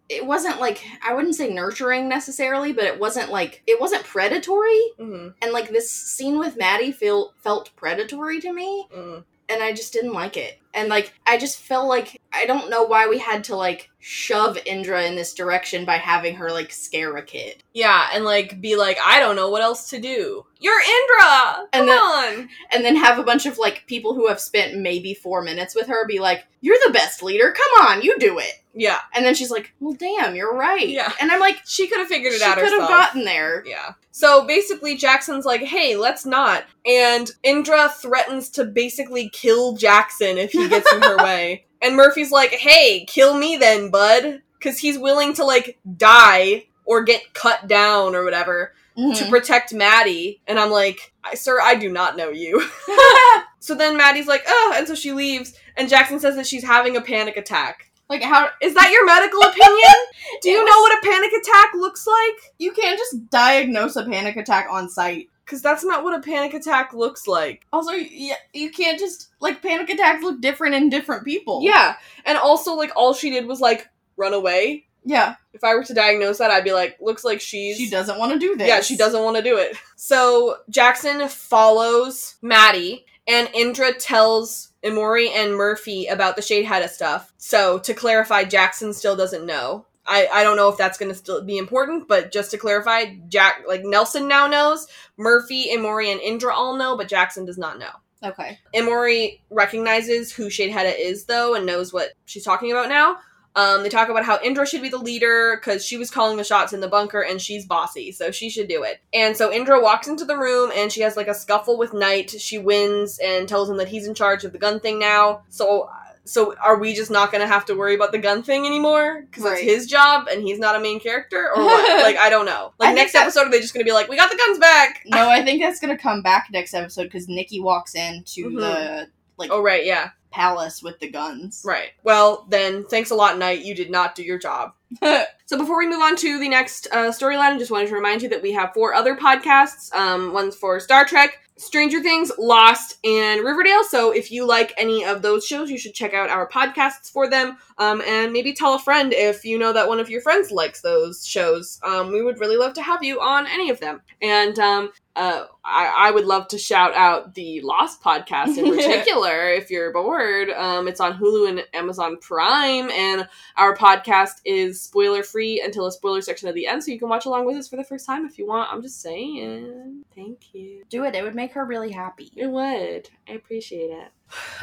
It wasn't like I wouldn't say nurturing necessarily, but it wasn't like it wasn't predatory. Mm-hmm. And like this scene with Madi feel felt predatory to me mm and I just didn't like it. And like I just felt like I don't know why we had to like shove Indra in this direction by having her like scare a kid. Yeah, and like be like, I don't know what else to do. You're Indra. And Come then- on. And then have a bunch of like people who have spent maybe 4 minutes with her be like, "You're the best leader. Come on, you do it." Yeah, And then she's like, "Well, damn, you're right." Yeah. And I'm like, she could have figured it she out could herself. have gotten there. Yeah. So basically, Jackson's like, hey, let's not. And Indra threatens to basically kill Jackson if he gets in her way. And Murphy's like, hey, kill me then, bud. Because he's willing to, like, die or get cut down or whatever to Mhm. protect Madi. And I'm like, sir, I do not know you. (laughs) (laughs) so then Madi's like, oh, and so she leaves. And Jackson says that she's having a panic attack. like how Is that your medical opinion? (laughs) Do you It know what a panic attack looks like? you can't just diagnose a panic attack on site. Because that's not what a panic attack looks like. Also, yeah, you can't just like panic attacks look different in different people. Yeah, and also like all she did was like run away. Yeah, If I were to diagnose that, I'd be like, looks like she's she doesn't want to do this. Yeah, she doesn't want to do it. So Jackson follows Madi, and Indra tells Emori and Murphy about the Sheidheda stuff. So to clarify, Jackson still doesn't know. I, I don't know if that's going to still be important, but just to clarify, Jack like Nelson now knows, Murphy, Emori, and Indra all know, but Jackson does not know. Okay. Emori recognizes who Sheidheda is, though, and knows what she's talking about now. Um, they talk about how Indra should be the leader because she was calling the shots in the bunker and she's bossy, so she should do it. And so Indra walks into the room and she has like a scuffle with Knight. She wins and tells him that he's in charge of the gun thing now. So, so are we just not gonna have to worry about the gun thing anymore because Right. it's his job and he's not a main character, or what? (laughs) like I don't know. Like think next episode, are they just gonna be like, "We got the guns back"? (laughs) No, I think that's gonna come back next episode because Nikki walks into Mhm. the like Oh right, yeah, palace with the guns. right. Well then, thanks a lot, Knight. You did not do your job. (laughs) So before we move on to the next uh, storyline, I just wanted to remind you that we have four other podcasts. Um, one's for Star Trek, Stranger Things, Lost, and Riverdale. So if you like any of those shows, you should check out our podcasts for them. Um, and maybe tell a friend if you know that one of your friends likes those shows. Um, we would really love to have you on any of them. And um, uh, I, I would love to shout out the Lost podcast in (laughs) particular if you're bored. Um, it's on Hulu and Amazon Prime, and our podcast is spoiler free until a spoiler section at the end, so you can watch along with us for the first time if you want. I'm just saying. Thank you. Do it. It would make her really happy. It would. I appreciate it.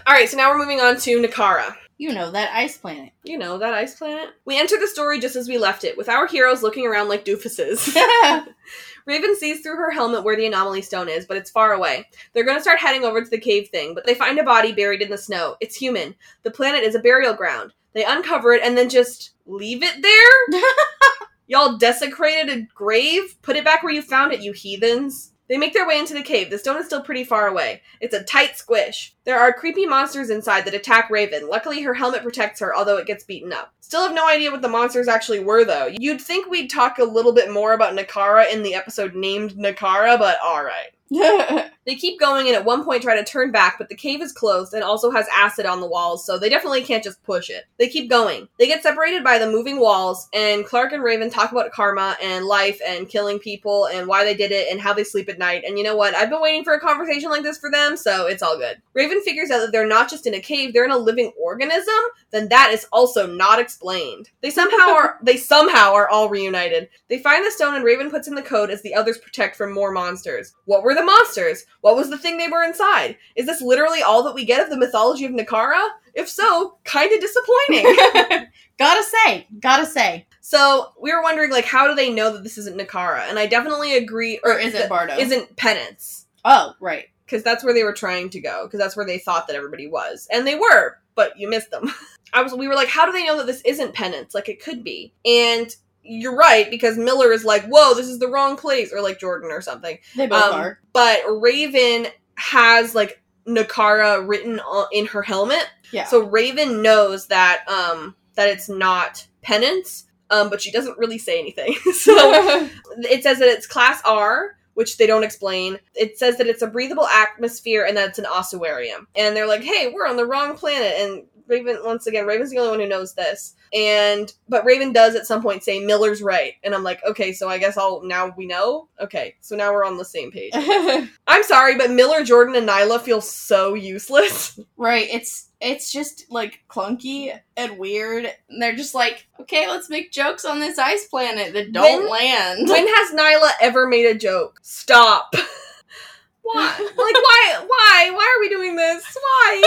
All right, so now we're moving on to Nakara. You know that ice planet. You know, that ice planet. We enter the story just as we left it, with our heroes looking around like doofuses. (laughs) (laughs) Raven sees through her helmet where the anomaly stone is, but it's far away. They're going to start heading over to the cave thing, but they find a body buried in the snow. It's human. The planet is a burial ground. They uncover it and then just leave it there? (laughs) Y'all desecrated a grave? Put it back where you found it, you heathens. They make their way into the cave. The stone is still pretty far away. It's a tight squish. There are creepy monsters inside that attack Raven. Luckily, her helmet protects her, although it gets beaten up. Still have no idea what the monsters actually were, though. You'd think we'd talk a little bit more about Nakara in the episode named Nakara, but alright. (laughs) They keep going and at one point try to turn back, but the cave is closed and also has acid on the walls, so they definitely can't just push it. They keep going. They get separated by the moving walls, and Clarke and Raven talk about karma and life and killing people and why they did it and how they sleep at night. And you know what? I've been waiting for a conversation like this for them, so it's all good. Raven figures out that they're not just in a cave, they're in a living organism, then that is also not explained. They somehow are (laughs) they somehow are all reunited. They find the stone and Raven puts in the code as the others protect from more monsters. What were the monsters? What was the thing they were inside? Is this literally all that we get of the mythology of Nakara? If so, kind of disappointing. (laughs) gotta say, gotta say. so we were wondering, like, how do they know that this isn't Nakara? And I definitely agree. Or is it Bardo? Isn't penance? Oh, right. because that's where they were trying to go because that's where they thought that everybody was and they were but you missed them (laughs) i was we were like how do they know that this isn't penance like it could be and you're right because miller is like whoa this is the wrong place or like jordan or something They both Um, are. but raven has like nakara written on, in her helmet Yeah. so raven knows that um that it's not penance um but she doesn't really say anything (laughs) so (laughs) it says that it's class R, which they don't explain. It says that it's a breathable atmosphere and that it's an ossuarium. And they're like, hey, we're on the wrong planet. And Raven, once again, Raven's the only one who knows this. And, but Raven does at some point say, Miller's right. And I'm like, okay, so I guess I'll, now we know? Okay, so now we're on the same page. (laughs) I'm sorry, but Miller, Jordan, and Nyla feel so useless. (laughs) right. It's it's just like clunky and weird. And they're just like, okay, let's make jokes on this ice planet that don't When- land. when (laughs) has Nyla ever made a joke? Stop. Why? Like why why? Why are we doing this? Why?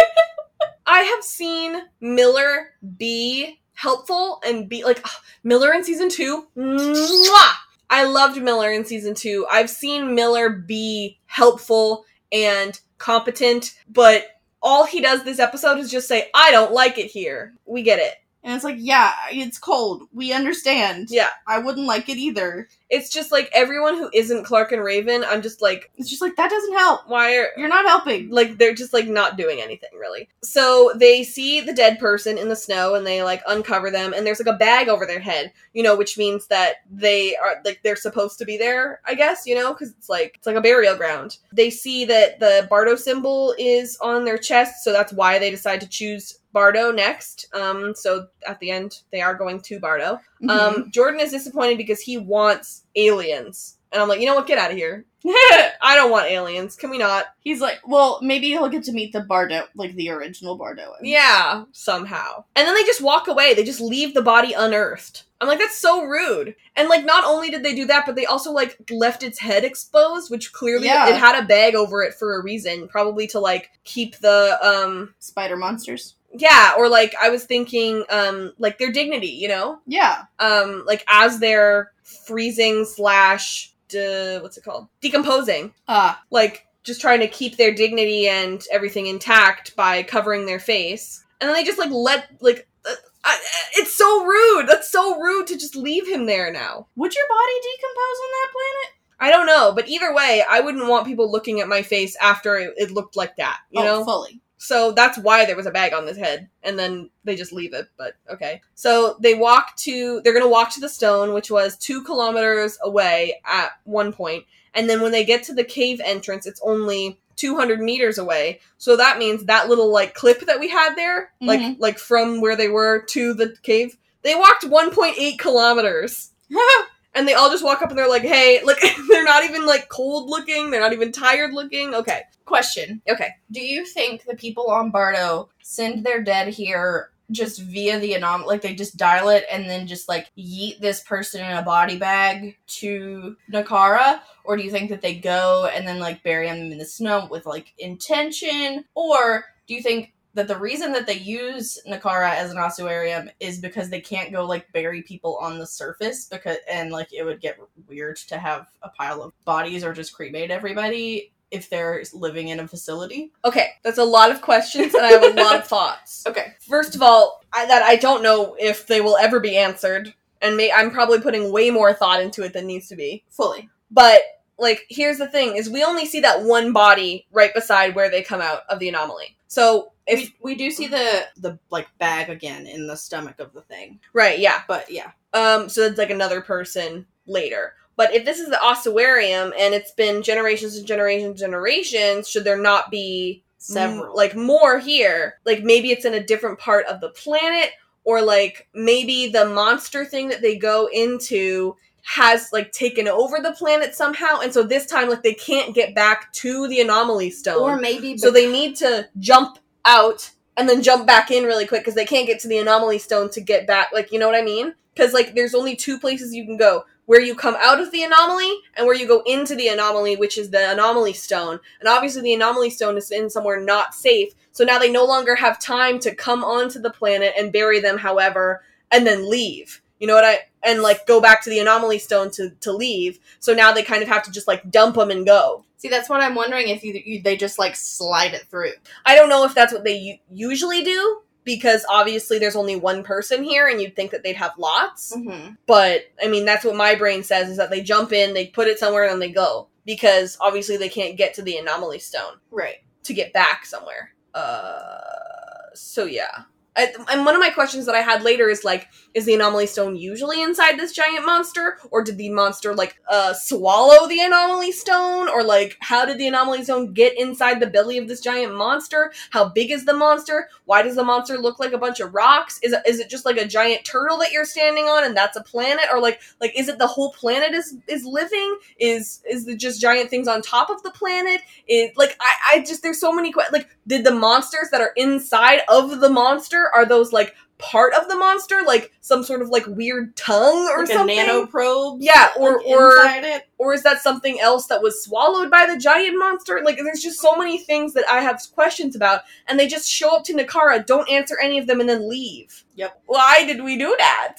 I have seen Miller be helpful and be like Miller in season 2. Mwah! I loved Miller in season 2. I've seen Miller be helpful and competent, but all he does this episode is just say, "I don't like it here." We get it. and it's like, yeah, it's cold. We understand. Yeah. I wouldn't like it either. It's just like everyone who isn't Clarke and Raven, I'm just like, It's just like that doesn't help. why are You're not helping. like they're just like not doing anything really. So they see the dead person in the snow and they like uncover them and there's like a bag over their head, you know, which means that they are like they're supposed to be there, I guess, you know, cuz it's like it's like a burial ground. They see that the Bardo symbol is on their chest, so that's why they decide to choose Bardo next. Um so at the end they are going to Bardo. Mm-hmm. Um Jordan is disappointed because he wants aliens. And I'm like, "You know what? Get out of here." (laughs) I don't want aliens. Can we not? He's like, well, maybe he'll get to meet the Bardo, like the original Bardo. Yeah, somehow. And then they just walk away. They just leave the body unearthed. I'm like, that's so rude. And like, not only did they do that, but they also like left its head exposed, which clearly Yeah. it had a bag over it for a reason, probably to like keep the um Spider monsters. yeah, or like I was thinking um like their dignity, you know, Yeah. um like as they're freezing slash de- what's it called decomposing Ah. like just trying to keep their dignity and everything intact by covering their face and then they just like let like uh, I, it's so rude that's so rude to just leave him there now would your body decompose on that planet? i don't know but either way i wouldn't want people looking at my face after it, it looked like that you oh, know fully. So that's why there was a bag on his head. And then they just leave it but okay. So they walk to they're gonna walk to the stone which was two kilometers away at one point. And then when they get to the cave entrance it's only 200 meters away. So that means that little like clip that we had there like Mhm. like from where they were to the cave they walked 1.8 kilometers (laughs) and they all just walk up and they're like hey (laughs) like they're not even like cold looking they're not even tired looking okay Question: okay Do you think the people on Bardo send their dead here just via the anom like they just dial it and then just like yeet this person in a body bag to Nakara? Or do you think that they go and then like bury them in the snow with like intention? Or do you think that the reason that they use Nakara as an ossuarium is because they can't go like bury people on the surface because and like it would get weird to have a pile of bodies or just cremate everybody if they're living in a facility? Okay, that's a lot of questions, and I have a lot of (laughs) thoughts. Okay. First of all, I, that I don't know if they will ever be answered, and may, I'm probably putting way more thought into it than needs to be. Fully. But like, here's the thing: is we only see that one body right beside where they come out of the anomaly. So if we, we do see the the like bag again in the stomach of the thing. right, yeah, But yeah. um, so it's like another person later. But if this is the ossuarium and it's been generations and generations and generations, should there not be Several. like more here like maybe it's in a different part of the planet or like maybe the monster thing that they go into has like taken over the planet somehow and so this time like they can't get back to the anomaly stone or maybe so they need to jump out and then jump back in really quick because they can't get to the anomaly stone to get back like you know what i mean? Because like there's only two places you can go where you come out of the anomaly and where you go into the anomaly which is the anomaly stone. And obviously the anomaly stone is in somewhere not safe so now they no longer have time to come onto the planet and bury them however and then leave you know what i and like go back to the anomaly stone to to leave so now they kind of have to just like dump them and go See, that's what I'm wondering if you, you they just like slide it through. I don't know if that's what they u- usually do because obviously there's only one person here and you'd think that they'd have lots. Mm-hmm. But I mean, that's what my brain says is that they jump in, they put it somewhere, and then they go because obviously they can't get to the anomaly stone Right. to get back somewhere. Uh, so yeah. I, and one of my questions that I had later is like, is the anomaly stone usually inside this giant monster, or did the monster like uh swallow the anomaly stone, or like how did the anomaly stone get inside the belly of this giant monster? How big is the monster? Why does the monster look like a bunch of rocks? Is it is it just like a giant turtle that you're standing on, and that's a planet, or like like is it the whole planet is is living? Is is it just giant things on top of the planet? Is like I I just there's so many que- like did the monsters that are inside of the monster are those like part of the monster like some sort of like weird tongue or Like something a nanoprobe. Yeah, or- like, or- it. or is that something else that was swallowed by the giant monster like there's just so many things that i have questions about and they just show up to nakara don't answer any of them and then leave Yep. why did we do that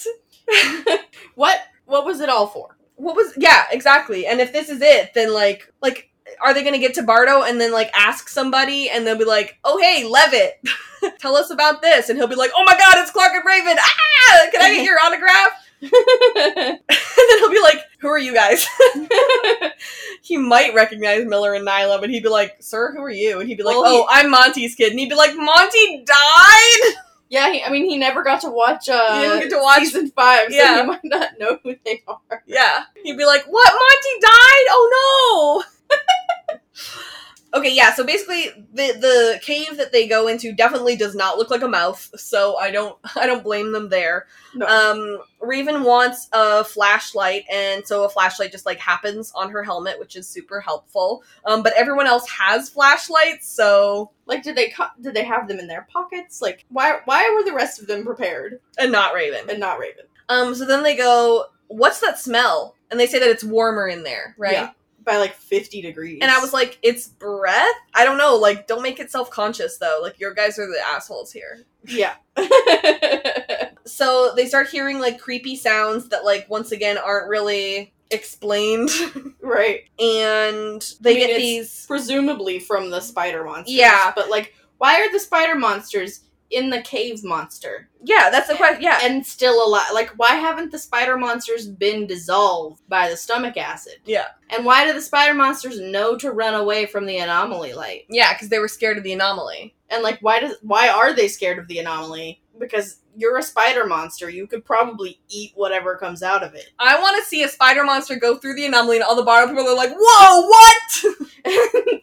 (laughs) What what was it all for? what was yeah exactly and if this is it then like like are they gonna get to bardo and then like ask somebody and they'll be like oh hey levitt (laughs) tell us about this and he'll be like oh my god it's clarke and raven ah can i get (laughs) your autograph (laughs) and then he'll be like, "Who are you guys?" he might recognize Miller and Nyla, but he'd be like, "Sir, who are you?" And he'd be like, Well, "Oh, I'm Monty's kid." And he'd be like, "Monty died." yeah, he, I mean, he never got to watch. Uh, He didn't get to watch- season five, so Yeah. he might not know who they are. Yeah. He'd be like, "What? Monty died? Oh no!" (laughs) okay, yeah. So basically, the the cave that they go into definitely does not look like a mouth. So I don't (laughs) I don't blame them there. No. Um, Raven wants a flashlight, and so a flashlight just like happens on her helmet, which is super helpful. Um, but everyone else has flashlights, so Like, did they co- did they have them in their pockets? Like, why why were the rest of them prepared and not Raven. and not Raven? Um, so then they go, "What's that smell?" And they say that it's warmer in there, right? Yeah, by like fifty degrees. And I was like, it's breath? I don't know. Like, don't make it self conscious, though. Like, your guys are the assholes here. yeah. (laughs) So they start hearing, like, creepy sounds that, like, once again, aren't really explained. (laughs) right. and they I mean, get it's- these. Presumably from the spider monsters. Yeah. But like, why are the spider monsters in the cave monster Yeah, that's the question. Yeah. and still alive? Like, why haven't the spider monsters been dissolved by the stomach acid? Yeah. And why do the spider monsters know to run away from the anomaly light? yeah, because they were scared of the anomaly. And like, why does why are they scared of the anomaly? Because you're a spider monster. You could probably eat whatever comes out of it. I want to see a spider monster go through the anomaly, and all the Bardo people are like, "Whoa, what?" (laughs)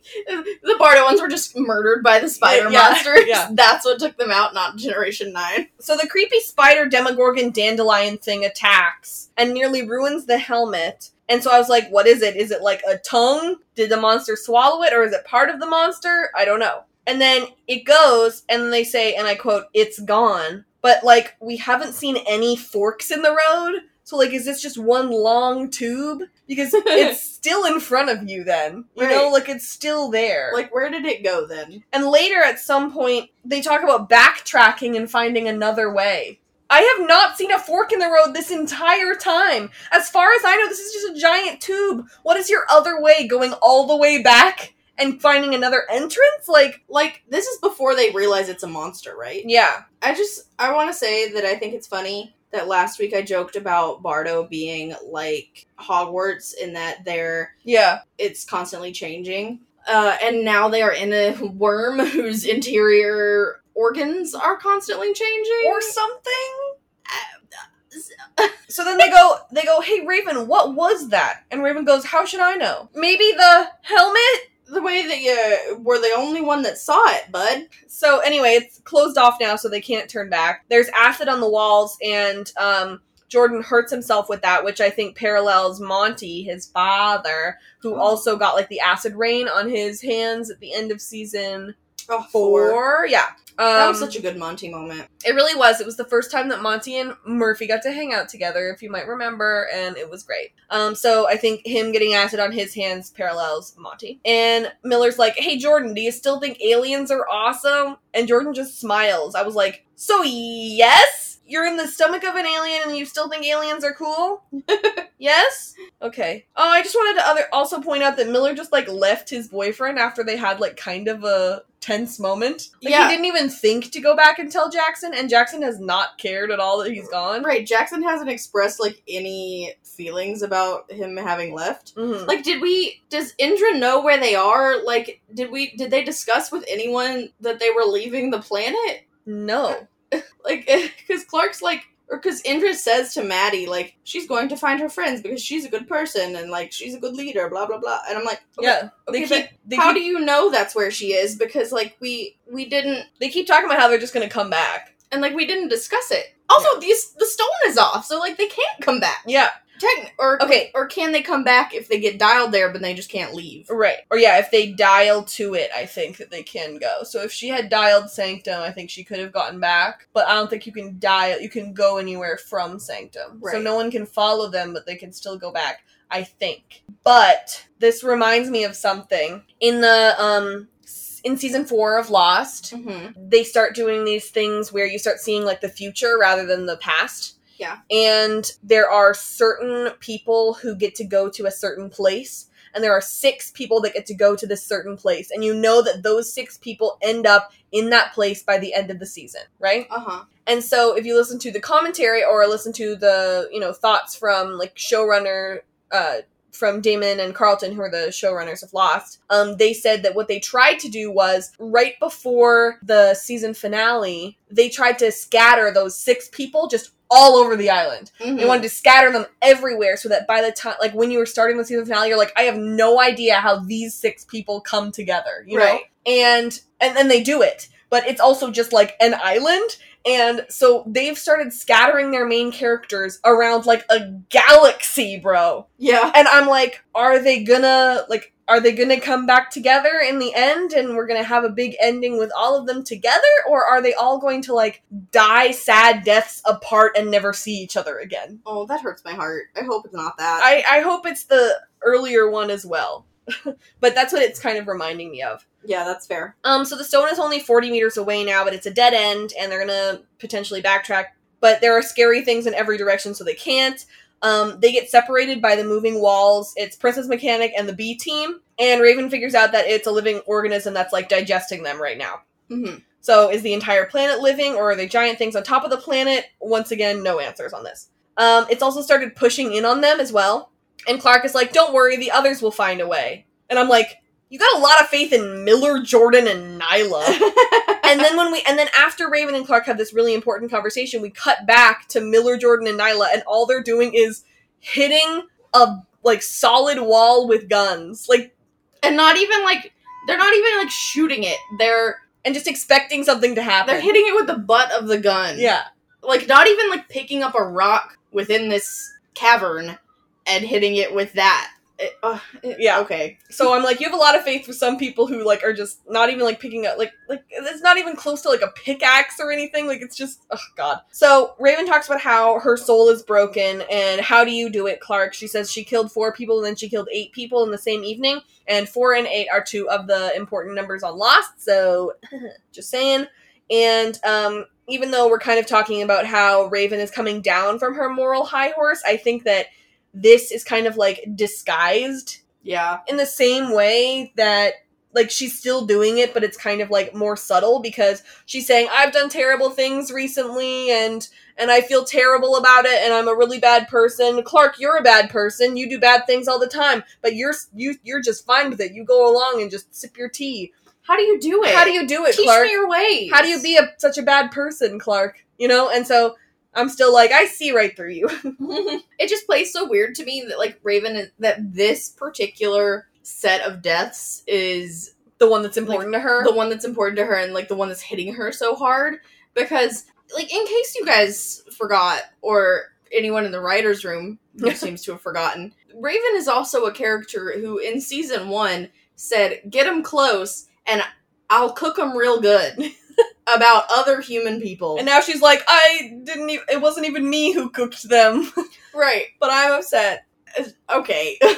the Bardo ones were just murdered by the spider Yeah, monsters. yeah. (laughs) That's what took them out, not Generation 9. So the creepy spider demogorgon dandelion thing attacks and nearly ruins the helmet. And so I was like, what is it? Is it like a tongue? Did the monster swallow it or is it part of the monster? I don't know. And then it goes and they say, and I quote, it's gone. But like, we haven't seen any forks in the road. So like, is this just one long tube? Because (laughs) it's still in front of you then. You know, like it's still there. Like, where did it go then? And later, at some point, they talk about backtracking and finding another way. I have not seen a fork in the road this entire time. As far as I know, this is just a giant tube. What is your other way? Going all the way back and finding another entrance? Like, Like, this is before they realize it's a monster, right? yeah. I just, I want to say that I think it's funny that last week I joked about Bardo being like Hogwarts in that they're, Yeah. it's constantly changing. Uh, and now they are in a worm whose interior organs are constantly changing. Or something? (laughs) So then they go, they go, hey Raven, what was that? And Raven goes, how should I know? Maybe the helmet? The way that you were the only one that saw it, bud. So anyway, it's closed off now, so they can't turn back. There's acid on the walls, and um, Jordan hurts himself with that, which I think parallels Monty, his father, who Oh. also got like the acid rain on his hands at the end of season Oh, four. Yeah. Um, That was such a good Monty moment. it really was. It was the first time that Monty and Murphy got to hang out together, if you might remember, and it was great. Um, so I think him getting acid on his hands parallels Monty. And Miller's like, "Hey Jordan, do you still think aliens are awesome?" And Jordan just smiles. I was like, "So yes." You're in the stomach of an alien and you still think aliens are cool? (laughs) yes? Okay. Oh, I just wanted to other also point out that Miller just like left his boyfriend after they had like kind of a tense moment. Like Yeah. he didn't even think to go back and tell Jackson, and Jackson has not cared at all that he's gone. Right, Jackson hasn't expressed like any feelings about him having left. Mhm. Like, did we? Does Indra know where they are? Like, did we? Did they discuss with anyone that they were leaving the planet? no. (laughs) Like, (laughs) because Clarke's like, or because Indra says to Madi, like, she's going to find her friends because she's a good person and like she's a good leader, blah blah blah. And I'm like, okay, Yeah. okay, They but how keep, do you know that's where she is? Because like we we didn't they keep talking about how they're just gonna come back. and like we didn't discuss it. Also, these the stone is off, so like they can't come back. Yeah. Techn- or Okay. or can they come back if they get dialed there, but they just can't leave? Right. Or yeah, if they dial to it, I think that they can go. So if she had dialed Sanctum, I think she could have gotten back. But I don't think you can dial you can go anywhere from Sanctum. So no one can follow them, but they can still go back. I think. But this reminds me of something. In the um in season four of Lost, Mm-hmm. they start doing these things where you start seeing like the future rather than the past. Yeah. And there are certain people who get to go to a certain place. And there are six people that get to go to this certain place. And you know that those six people end up in that place by the end of the season, right? Uh huh. And so if you listen to the commentary or listen to the, you know, thoughts from like showrunner uh from Damon and Carlton, who are the showrunners of Lost, um, they said that what they tried to do was right before the season finale, they tried to scatter those six people just all over the island. They Mhm. wanted to scatter them everywhere so that by the time, like when you were starting the season finale, you're like, I have no idea how these six people come together, you know? And and then they do it, but it's also just like an island. And so they've started scattering their main characters around like a galaxy, bro. yeah. And I'm like, are they gonna like are they gonna come back together in the end and we're gonna have a big ending with all of them together? Or are they all going to like die sad deaths apart and never see each other again? Oh, that hurts my heart. I hope it's not that. I, I hope it's the earlier one as well. (laughs) but that's what it's kind of reminding me of. yeah, that's fair. Um, so the stone is only 40 meters away now, but it's a dead end, and they're gonna potentially backtrack. But there are scary things in every direction, so they can't. Um, they get separated by the moving walls. It's Princess Mechanic and the B team, and Raven figures out that it's a living organism that's like digesting them right now. hmm So is the entire planet living, or are they giant things on top of the planet? Once again, no answers on this. Um, it's also started pushing in on them as well. And Clarke is like, "Don't worry, the others will find a way." And I'm like, "You got a lot of faith in Miller, Jordan, and Nyla." (laughs) and then when we and then after Raven and Clarke have this really important conversation, we cut back to Miller, Jordan, and Nyla, and all they're doing is hitting a like solid wall with guns, like and not even like they're not even like shooting it. They're and just expecting something to happen. they're hitting it with the butt of the gun. yeah. Like not even like picking up a rock within this cavern and hitting it with that. It- uh, it- Yeah. Okay. So I'm like, you have a lot of faith with some people who like are just not even like picking up like like it's not even close to like a pickaxe or anything. Like it's just oh god. So Raven talks about how her soul is broken and how do you do it, Clarke? She says she killed four people and then she killed eight people in the same evening, and four and eight are two of the important numbers on Lost. So (laughs) just saying. And um, even though we're kind of talking about how Raven is coming down from her moral high horse, I think that this is kind of like disguised Yeah. in the same way that like she's still doing it but it's kind of like more subtle because she's saying i've done terrible things recently and and i feel terrible about it and i'm a really bad person. Clarke you're a bad person. You do bad things all the time but you're you you're just fine with it. You go along and just sip your tea. How do you do it? how do you do it teach clarke? me your ways? how do you be a, such a bad person clarke? You know? And so i'm still like i see right through you. (laughs) (laughs) It just plays so weird to me that like Raven is, that this particular set of deaths is the one that's important to her. the one that's important to her and like the one that's hitting her so hard because like in case you guys forgot or anyone in the writers room who (laughs) seems to have forgotten raven is also a character who in season one said get him close and i'll cook him real good about other human people and now she's like i didn't even it wasn't even me who cooked them (laughs) right but i'm upset okay (laughs)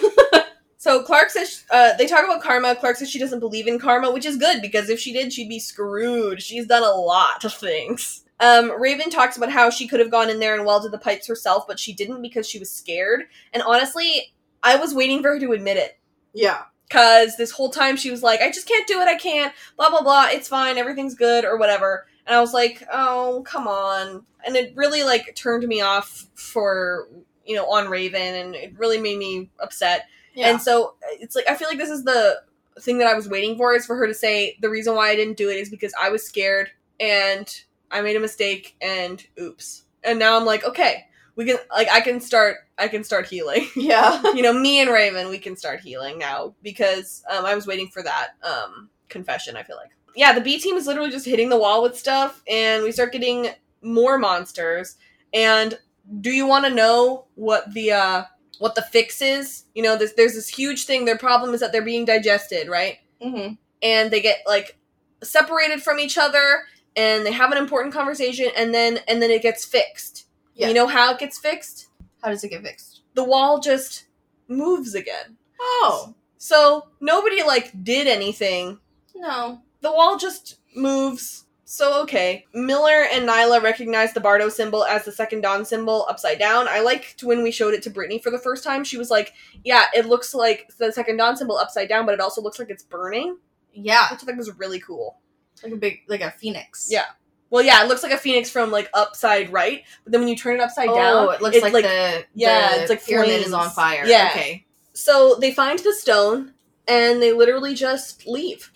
So Clarke says uh, they talk about karma. Clarke says she doesn't believe in karma, which is good because if she did, she'd be screwed. She's done a lot of things. Um, Raven talks about how she could have gone in there and welded the pipes herself, but she didn't because she was scared. And honestly, I was waiting for her to admit it. yeah Cause this whole time she was like, I just can't do it, I can't, blah blah blah, it's fine, everything's good, or whatever. And I was like, oh, come on. And it really like turned me off for you know, on Raven and it really made me upset. yeah And so it's like I feel like this is the thing that I was waiting for is for her to say the reason why I didn't do it is because I was scared and I made a mistake and oops. And now I'm like, okay, we can like I can start I can start healing. (laughs) yeah you know, me and Raven, we can start healing now because um, I was waiting for that um, confession. I feel like, yeah, the B team is literally just hitting the wall with stuff, and we start getting more monsters. And do you want to know what the uh, what the fix is? You know, there's there's this huge thing. Their problem is that they're being digested, right? hmm And they get like separated from each other, and they have an important conversation, and then and then it gets fixed. Yeah. You know how it gets fixed? how does it get fixed The wall just moves again. oh So nobody like did anything. no The wall just moves. So okay. Miller and Nyla recognized the Bardo symbol as the second dawn symbol upside down. I liked when we showed it to Brittany for the first time. She was like, "Yeah, it looks like the second dawn symbol upside down, but it also looks like it's burning," yeah which I think was really cool. like a big like a phoenix Yeah. Well, yeah, it looks like a phoenix from like upside right, but then when you turn it upside down, oh, it looks like, the yeah, the it's like pyramid is on fire. Yeah. Okay. So they find the stone and they literally just leave.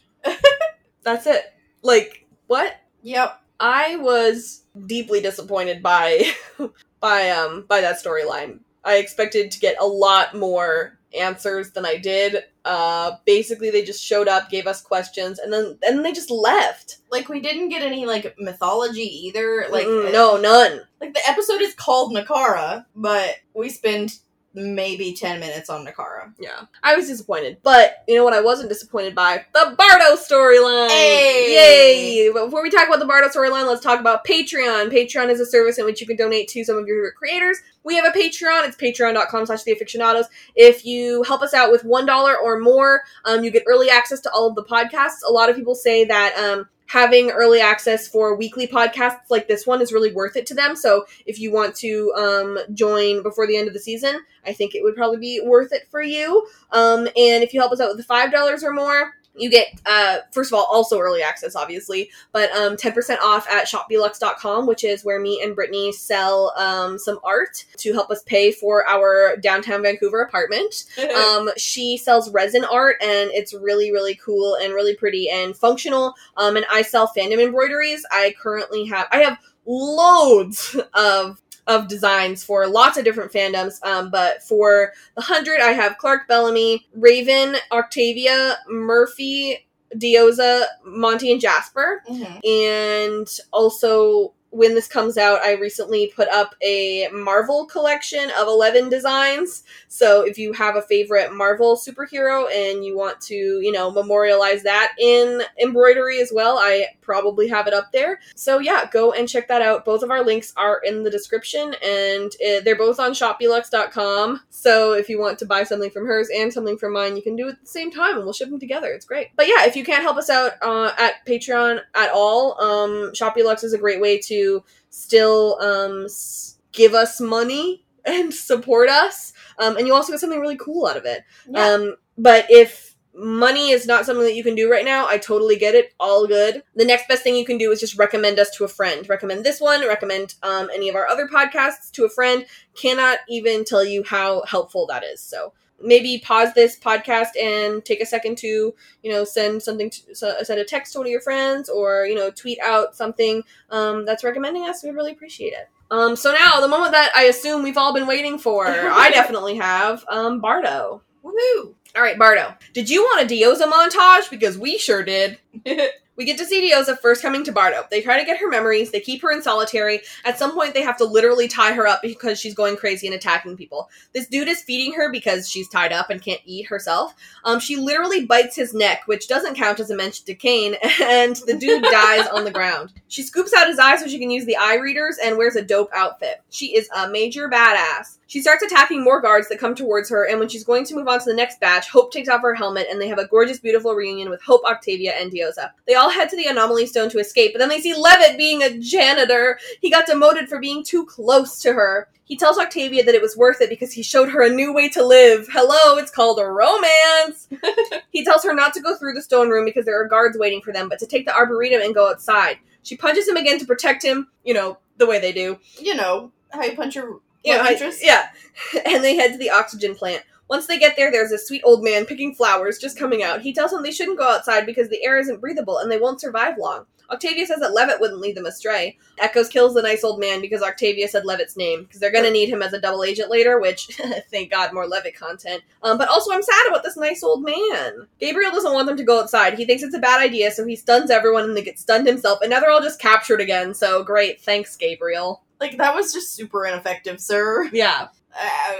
(laughs) That's it. Like what? Yep. I was deeply disappointed by (laughs) by um by that storyline. I expected to get a lot more answers than I did. Uh basically they just showed up, gave us questions, and then and then they just left. Like we didn't get any like mythology either. Like Mm, no, none. like the episode is called Nakara, but we spend maybe ten minutes on Nakara. Yeah. I was disappointed. But you know what I wasn't disappointed by? The Bardo storyline! Hey! Yay! But before we talk about the Bardo storyline, let's talk about Patreon. Patreon is a service in which you can donate to some of your favorite creators. We have a Patreon. It's patreon.com slash theafictionados. If you help us out with $1 or more, um, you get early access to all of the podcasts. A lot of people say that um, having early access for weekly podcasts like this one is really worth it to them. So if you want to um, join before the end of the season, I think it would probably be worth it for you. Um, and if you help us out with the five dollars or more, you get uh, first of all also early access, obviously, but um, ten percent off at shopbeeluxe.com, which is where me and Brittany sell um, some art to help us pay for our downtown Vancouver apartment. (laughs) Um, she sells resin art, and it's really really cool and really pretty and functional. Um, and I sell fandom embroideries. I currently have I have loads (laughs) of of designs for lots of different fandoms. Um, but for the hundred, I have Clarke Bellamy, Raven, Octavia, Murphy, Diyoza, Monty, and Jasper. Mhm. And also, when this comes out, I recently put up a Marvel collection of 11 designs. So if you have a favorite Marvel superhero and you want to, you know, memorialize that in embroidery as well, I probably have it up there. So yeah, go and check that out. Both of our links are in the description and uh, they're both on shopbeeluxe.com. So if you want to buy something from hers and something from mine, you can do it at the same time and we'll ship them together. It's great. But yeah, if you can't help us out uh, at Patreon at all, um, Shopbeeluxe is a great way to still um, s- give us money and support us. Um, and you also get something really cool out of it. Yeah. Um, but if money is not something that you can do right now, I totally get it. All good. The next best thing you can do is just recommend us to a friend. Recommend this one. Recommend um, any of our other podcasts to a friend. Cannot even tell you how helpful that is. So maybe pause this podcast and take a second to you know send something to, so- send a text to one of your friends or you know tweet out something um, that's recommending us. We'd really appreciate it. Um, so now the moment that I assume we've all been waiting for, (laughs) I definitely have. Um, Bardo. Woohoo! All right, Bardo. Did you want a Diyoza montage? Because we sure did. (laughs) We get to see Diyoza first coming to Bardo. They try to get her memories. They keep her in solitary. At some point, they have to literally tie her up because she's going crazy and attacking people. This dude is feeding her because she's tied up and can't eat herself. Um, she literally bites his neck, which doesn't count as a mention to Kane, (laughs) and the dude (laughs) dies on the ground. She scoops out his eye so she can use the eye readers and wears a dope outfit. She is a major badass. She starts attacking more guards that come towards her, and when she's going to move on to the next batch, Hope takes off her helmet, and they have a gorgeous, beautiful reunion with Hope, Octavia, and Diyoza. They all head to the Anomaly Stone to escape, but then they see Levitt being a janitor. He got demoted for being too close to her. He tells Octavia that it was worth it because he showed her a new way to live. Hello, it's called a romance. (laughs) he tells her not to go through the stone room because there are guards waiting for them, but to take the arboretum and go outside. She punches him again to protect him, you know, the way they do. You know how you punch your Yeah, I- yeah. (laughs) And they head to the oxygen plant. Once they get there, there's a sweet old man picking flowers just coming out. He tells them they shouldn't go outside because the air isn't breathable and they won't survive long. Octavia says that Levitt wouldn't lead them astray. Echoes kills the nice old man because Octavia said Levitt's name because they're gonna need him as a double agent later, which (laughs) thank God more Levitt content. Um, but also I'm sad about this nice old man. Gabriel doesn't want them to go outside. He thinks it's a bad idea, so he stuns everyone and they get stunned himself, and now they're all just captured again. So great, thanks Gabriel. Like that was just super ineffective, sir. Yeah. Uh,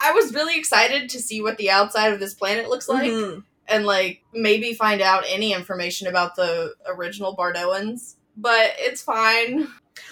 I was really excited to see what the outside of this planet looks like, Mhm. and like maybe find out any information about the original Bardoans. But it's fine.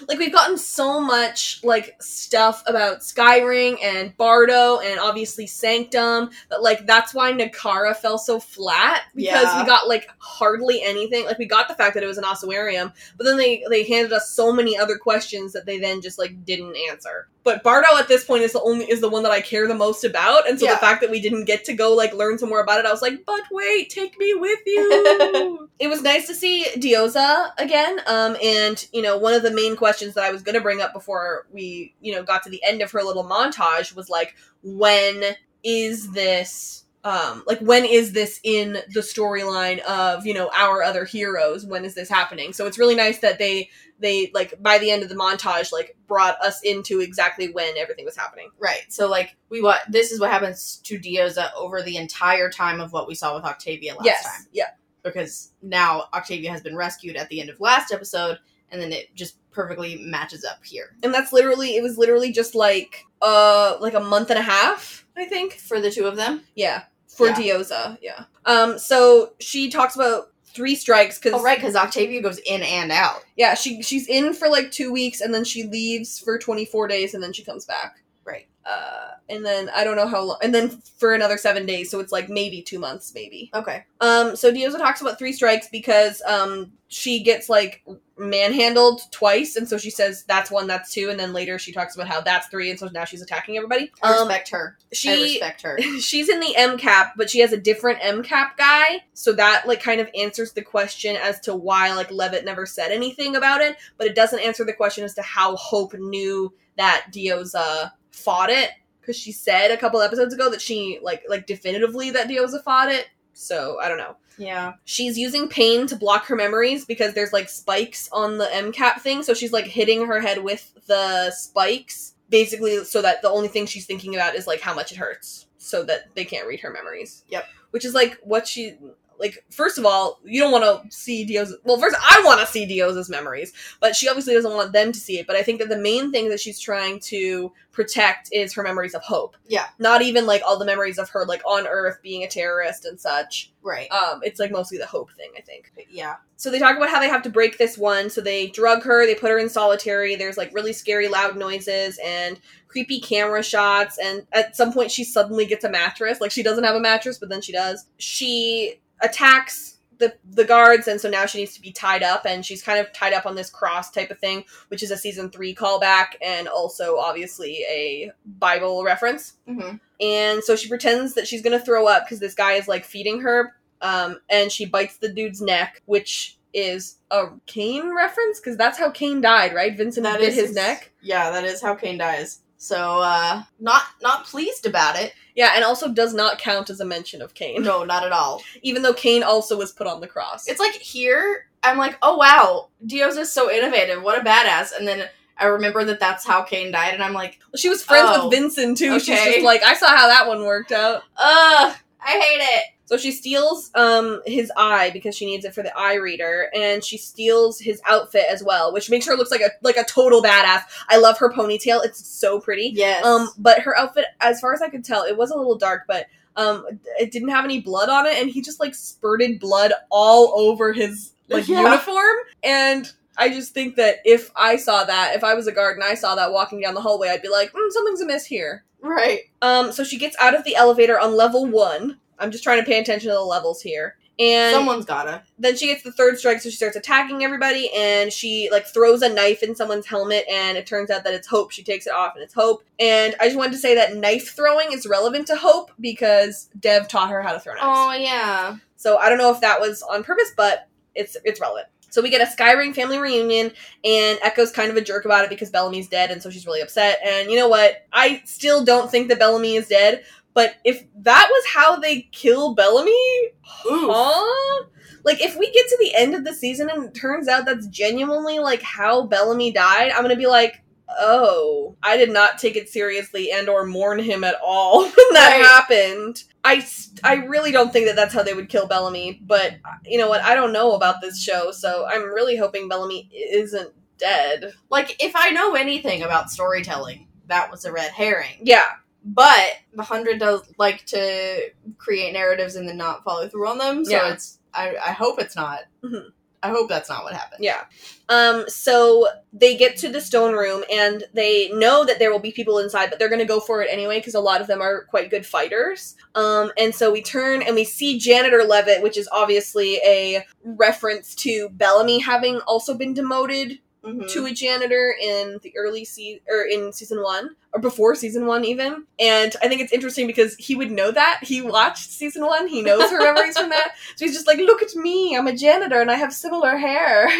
Like we've gotten so much like stuff about Skyring and Bardo and obviously Sanctum that like that's why Nakara fell so flat because Yeah. we got like hardly anything. Like we got the fact that it was an ossuarium, but then they they handed us so many other questions that they then just like didn't answer. But Bardo at this point is the only is the one that I care the most about, and so Yeah. the fact that we didn't get to go like learn some more about it, I was like, but wait, take me with you. (laughs) it was nice to see Diyoza again. Um, and you know, one of the main questions that I was going to bring up before we, you know, got to the end of her little montage was like, when is this? Um, like when is this in the storyline of you know our other heroes? When is this happening? So it's really nice that they they like by the end of the montage like brought us into exactly when everything was happening. Right. So like we what this is what happens to Diyoza over the entire time of what we saw with Octavia last time. yeah. Because now Octavia has been rescued at the end of last episode, and then it just perfectly matches up here And that's literally it was literally just like uh like a month and a half, I think. for the two of them. Yeah, for Yeah. Diyoza. Yeah. Um. So she talks about three strikes because Oh right, because Octavia goes in and out. yeah, she she's in for like two weeks and then she leaves for twenty four days and then she comes back. Right. Uh, and then I don't know how long, and then for another seven days, so it's like maybe two months, maybe. Okay. Um, so Diyoza talks about three strikes because um she gets like manhandled twice, and so she says that's one, that's two, and then later she talks about how that's three, and so now she's attacking everybody. I Um, respect her. I she respect her. (laughs) she's in the M cap, but she has a different M cap guy, so that like kind of answers the question as to why like Levitt never said anything about it, but it doesn't answer the question as to how Hope knew that Diyoza fought it because she said a couple episodes ago that she like like definitively that Diyoza fought it. So I don't know. Yeah. She's using pain to block her memories because there's like spikes on the MCAP thing, so she's like hitting her head with the spikes basically so that the only thing she's thinking about is like how much it hurts so that they can't read her memories. Yep. Which is like what she like first of all, you don't want to see Dio's well, first I want to see Dio's memories, but she obviously doesn't want them to see it, but I think that the main thing that she's trying to protect is her memories of hope. Yeah. Not even like all the memories of her like on Earth being a terrorist and such. Right. Um it's like mostly the hope thing, I think. yeah. So they talk about how they have to break this one. So they drug her, they put her in solitary. There's like really scary loud noises and creepy camera shots. And at some point, she suddenly gets a mattress. Like she doesn't have a mattress, but then she does. She attacks the the guards, and so now she needs to be tied up. And she's kind of tied up on this cross type of thing, which is a season three callback, and also obviously a Bible reference hmm and so she pretends that she's gonna throw up because this guy is like feeding her um, and she bites the dude's neck which is a Kane reference because that's how Kane died right Vinson That bit is his neck Yeah, that is how Kane dies. So uh not not pleased about it. yeah and also does not count as a mention of Kane. No, not at all. (laughs) even though Kane also was put on the cross It's like here, I'm like, oh wow, Dios is so innovative. What a badass. And then I remember that that's how Kane died, and I'm like, she was friends Oh, with Vinson too she's just like I saw how that one worked out ugh, I hate it. So she steals um his eye because she needs it for the eye reader, and she steals his outfit as well, which makes her look like a like a total badass. I love her ponytail; it's so pretty. Yes. Um, but her outfit, as far as I could tell, it was a little dark, but um, it didn't have any blood on it, and he just like spurted blood all over his like Yeah. uniform, and. I just think that if I saw that, if I was a guard and I saw that walking down the hallway, I'd be like, mm, something's amiss here. right. Um, so she gets out of the elevator on level one. I'm just trying to pay attention to the levels here. And Someone's gotta. then she gets the third strike, so she starts attacking everybody, and she like throws a knife in someone's helmet, and it turns out that it's Hope. She takes it off, and it's Hope. And I just wanted to say that knife throwing is relevant to Hope because Dev taught her how to throw knives. Oh yeah. So I don't know if that was on purpose, but it's it's relevant. So we get a Skyring family reunion, and Echo's kind of a jerk about it because Bellamy's dead, and so she's really upset. And you know what? I still don't think that Bellamy is dead, but if that was how they kill Bellamy, Oof. huh? Like if we get to the end of the season and it turns out that's genuinely like how Bellamy died, I'm gonna be like, oh, I did not take it seriously and or mourn him at all (laughs) when that Right. happened. I, I really don't think that that's how they would kill Bellamy, but you know what? I don't know about this show, so I'm really hoping Bellamy isn't dead. Like if I know anything about storytelling, that was a red herring. Yeah, But the hundred does like to create narratives and then not follow through on them. So Yeah. it's I, I hope it's not. I hope that's not what happened. Yeah. Um, so they get to the stone room and they know that there will be people inside, but they're going to go for it anyway because a lot of them are quite good fighters. Um, and so we turn and we see Janitor Levitt, which is obviously a reference to Bellamy having also been demoted Mhm. to a janitor in the early season or in season one or before season one even. And i think it's interesting because he would know that. He watched season one. He knows her memories from that. (laughs) So he's just like look at me. I'm a janitor and i have similar hair. (laughs)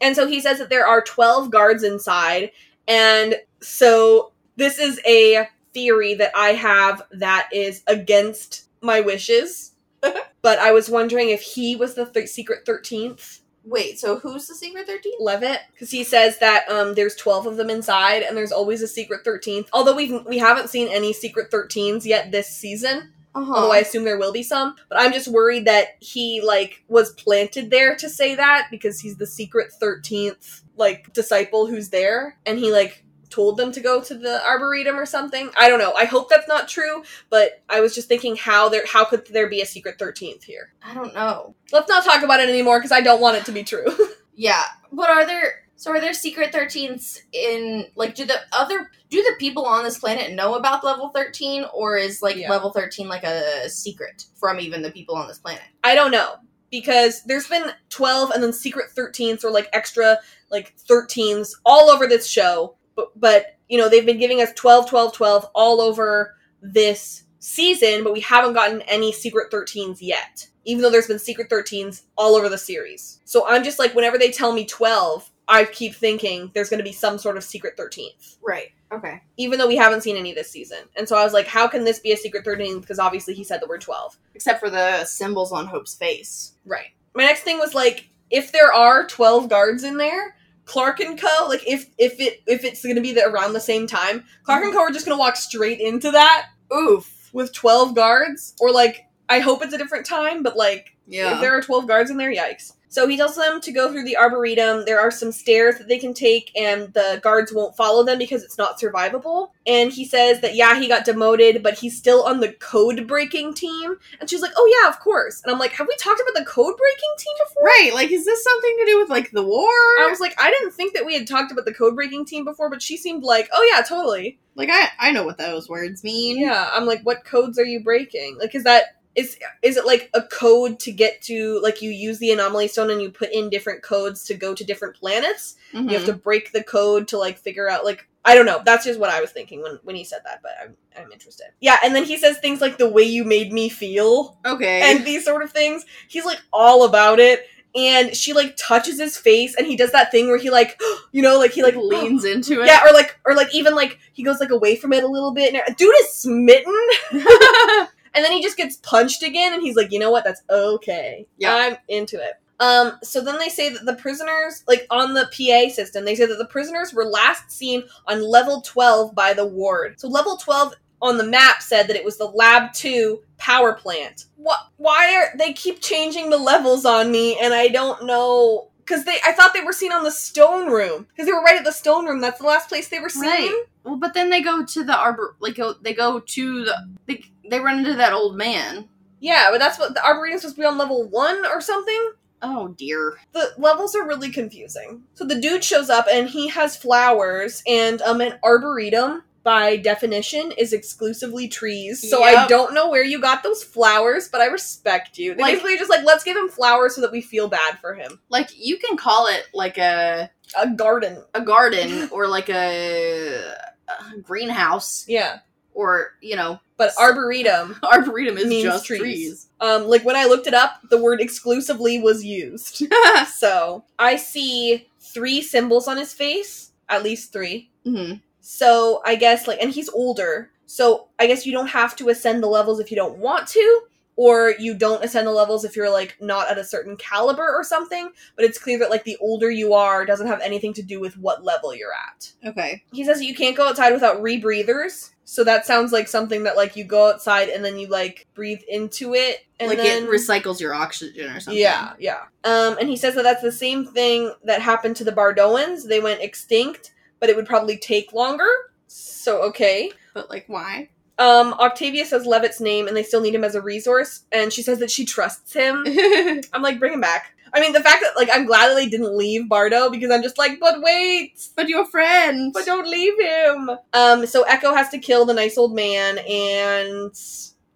And so he says that there are 12 guards inside. And so this is a theory that i have that is against my wishes. (laughs) But i was wondering if he was the th- secret 13th Wait, so who's the secret 13? Levitt because he says that um, there's 12 of them inside and there's always a secret 13th although we've we haven't seen any secret 13s yet this season Uh-huh. although i assume there will be some but i'm just worried that he like was planted there to say that because he's the secret 13th like disciple who's there and he like told them to go to the arboretum or something. I don't know. I hope that's not true but i was just thinking how there how could there be a secret 13th here? I don't know. let's not talk about it anymore because i don't want it to be true. (laughs) Yeah, but are there so are there secret 13s in like do the other do the people on this planet know about level 13 or is like Yeah. level 13 like a secret from even the people on this planet? I don't know. Because there's been 12 and then secret 13s or like extra like 13s all over this show but but you know they've been giving us 12 12 12 all over this season but we haven't gotten any secret 13s yet even though there's been secret 13s all over the series so i'm just like whenever they tell me 12 i keep thinking there's going to be some sort of secret 13th Right. Okay. even though we haven't seen any this season and so i was like how can this be a secret 13th because obviously he said the word 12 Except for the symbols on Hope's face. Right. My next thing was like, if there are twelve guards in there, Clarke and Co. Like, if if it if it's to be the, around the same time, Clarke and Co. are just to walk straight into that Oof. with twelve guards, or like, I hope it's a different time, but like, Yeah. if there are twelve guards in there, yikes. So he tells them to go through the arboretum. There are some stairs that they can take, and the guards won't follow them because it's not survivable. And he says that yeah, he got demoted, but he's still on the code breaking team. And she's like, oh yeah, of course. And I'm like, have we talked about the code breaking team before? right. Like is this something to do with like the war? I was like, I didn't think that we had talked about the code breaking team before, but she seemed like, oh yeah, totally. like I I know what those words mean. Yeah, I'm like, what codes are you breaking? Like, is that is is it like a code to get to like you use the anomaly stone and you put in different codes to go to different planets? Mhm. You have to break the code to like figure out like I don't know. That's just what I was thinking when when he said that, but I'm I'm interested. Yeah, and then he says things like the way you made me feel Okay. and these sort of things. He's like all about it. And she like touches his face and he does that thing where he like (gasps) you know, like he like (laughs) leans into it. Yeah, or like or like even like he goes like away from it a little bit. And dude is smitten. (laughs) (laughs) and then he just gets punched again and he's like, "You know what? That's okay. Yeah. I'm into it." Um so then they say that the prisoners like on the PA system, they say that the prisoners were last seen on level 12 by the ward. So level 12 on the map said that it was the lab 2 power plant. What why are they keep changing the levels on me and I don't know cuz they I thought they were seen on the stone room cuz they were right at the stone room. That's the last place they were seen. Right. Well, but then they go to the arbor. Like go, they go to the. They, they run into that old man. Yeah, but that's what the arboretum's supposed to be on level 1 or something. Oh dear. the levels are really confusing. So the dude shows up and he has flowers, and um, an arboretum by definition is exclusively trees. So I don't know where you got those flowers, but I respect you. They Like- basically just like let's give him flowers so that we feel bad for him. Like you can call it like a A garden. a garden or like a, a greenhouse Yeah, or you know but arboretum. (laughs) arboretum is Means just trees. trees. Um, like when I looked it up, the word exclusively was used. (laughs) so I see three symbols on his face, at least three. hmm So I guess like, and he's older. So I guess you don't have to ascend the levels if you don't want to, or you don't ascend the levels if you're like not at a certain caliber or something. But it's clear that like the older you are doesn't have anything to do with what level you're at. Okay. He says you can't go outside without rebreathers. So that sounds like something that like you go outside and then you like breathe into it and like then it recycles your oxygen or something. yeah, yeah. Um, and he says that that's the same thing that happened to the Bardoans. They went extinct, but it would probably take longer. So okay, But like why? Um, Octavia says Levitt's name and they still need him as a resource, and she says that she trusts him. (laughs) (laughs) I'm like, bring him back. I mean, the fact that like I'm glad that they didn't leave Bardo because I'm just like, but wait, but your friend. but don't leave him. Um, so Echo has to kill the nice old man, and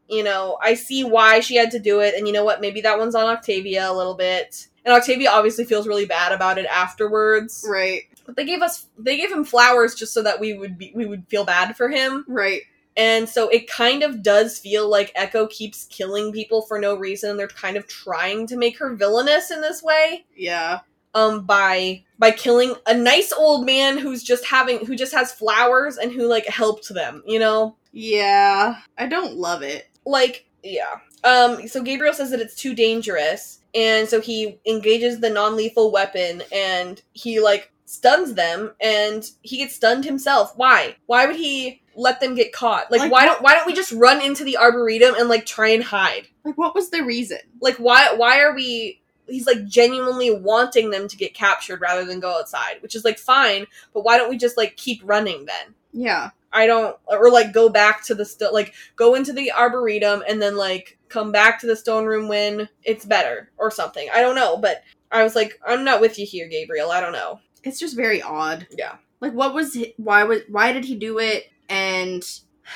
you know, I see why she had to do it, and you know what? Maybe that one's on Octavia a little bit. And Octavia obviously feels really bad about it afterwards. Right. But they gave us they gave him flowers just so that we would be we would feel bad for him. Right. And so it kind of does feel like Echo keeps killing people for no reason. They're kind of trying to make her villainous in this way. Yeah. Um by by killing a nice old man who's just having who just has flowers and who like helped them, you know? Yeah. I don't love it. Like, yeah. Um so Gabriel says that it's too dangerous and so he engages the non-lethal weapon and he like stuns them and he gets stunned himself. Why? Why would he let them get caught? Like, Like, why don't why don't we just run into the arboretum and like try and hide? Like, what was the reason? Like why why are we he's like genuinely wanting them to get captured rather than go outside, which is like fine, but why don't we just like keep running then? Yeah. I don't or like go back to the sto- like go into the arboretum and then like come back to the stone room when it's better or something. I don't know, but I was like I'm not with you here, Gabriel. I don't know. It's just very odd. Yeah. Like, what was why was why did he do it? And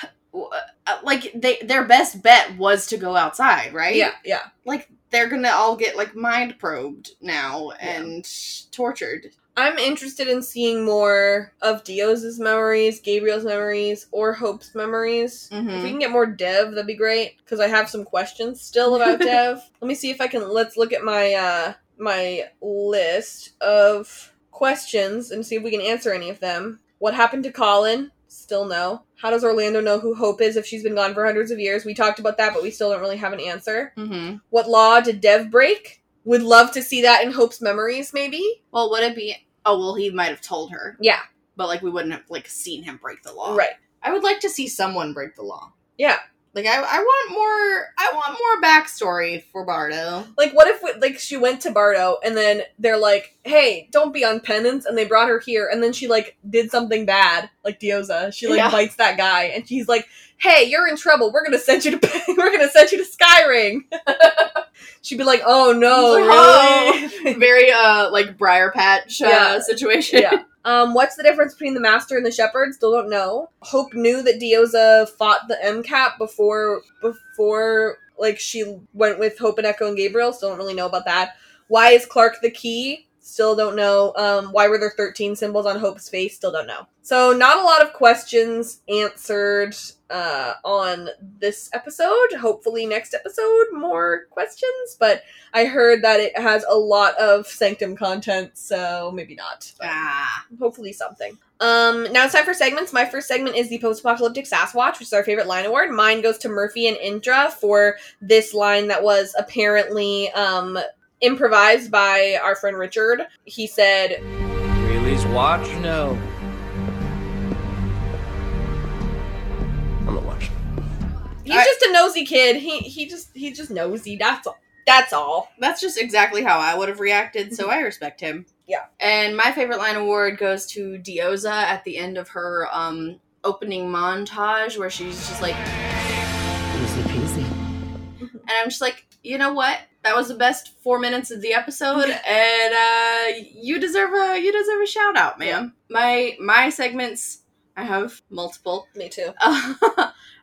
(sighs) uh, like they their best bet was to go outside, right? Yeah, yeah. Like they're gonna all get like mind probed now Yeah. and tortured. I'm interested in seeing more of Dio's memories, Gabriel's memories, or Hope's memories. If we Mhm. can get more Dev, that'd be great. Because I have some questions still about (laughs) Dev. Let me see if I can. Let's look at my uh my list of questions and see if we can answer any of them. What happened to Colin? Still no. How does Orlando know who Hope is if she's been gone for hundreds of years? We talked about that, but we still don't really have an answer. Mm-hmm. What law did Dev break? Would love to see that in Hope's memories, maybe. Well, would it be? Oh, well, he might have told her, Yeah, but like we wouldn't have like seen him break the law. right. I would like to see someone break the law. Yeah. Like I, I want more. I want more backstory for Bardo. Like, what if like she went to Bardo and then they're like, "Hey, don't be on penance," and they brought her here, and then she like did something bad, like Diyoza. She like Yeah. bites that guy, and she's like, "Hey, you're in trouble. We're gonna send you to (laughs) we're gonna send you to Skyring." (laughs) She'd be like, "Oh no, (laughs) really?" Very uh like Briar Patch uh, Yeah. situation. yeah. Um, what's the difference between the Master and the Shepherd? Still don't know. Hope knew that Diyoza fought the MCAP before before like she went with Hope and Echo and Gabriel. Still don't really know about that. Why is Clarke the key? Still don't know. Um, why were there 13 symbols on Hope's face? Still don't know. So not a lot of questions answered uh, on this episode. Hopefully next episode more questions. But I heard that it has a lot of Sanctum content, so maybe not. Ah. hopefully something. Um, now it's time for segments. My first segment is the post-apocalyptic Sasquatch, which is our favorite line award. Mine goes to Murphy and Indra for this line that was apparently um improvised by our friend Richard. He said, Really's watch? No. "He's I- just a nosy kid. He he just he's just nosy. That's all. That's all." That's just exactly how I would have reacted, so I respect him. Yeah. And my favorite line award goes to Diyoza at the end of her um opening montage where she's just like Easy peasy. (laughs) and I'm just like, you know what? That was the best four minutes of the episode, (laughs) and uh, you deserve a you deserve a shout out, ma'am. My my segments, I have multiple. Me too. (laughs)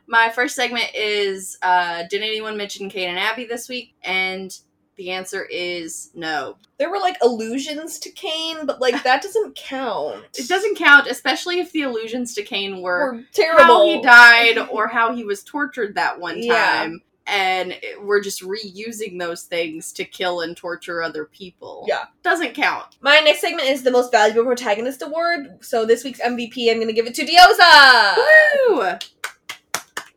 my first segment is uh, Did anyone mention Kane and Abby this week? And the answer is no. There were like allusions to Kane, but like that doesn't count. (laughs) It doesn't count, especially if the allusions to Kane were Were terrible. how he died or how he was tortured that one Yeah. time. And we're just reusing those things to kill and torture other people. Yeah. Doesn't count. My next segment is the most valuable protagonist award. So this week's MVP, I'm going to give it to Diyoza. Woo!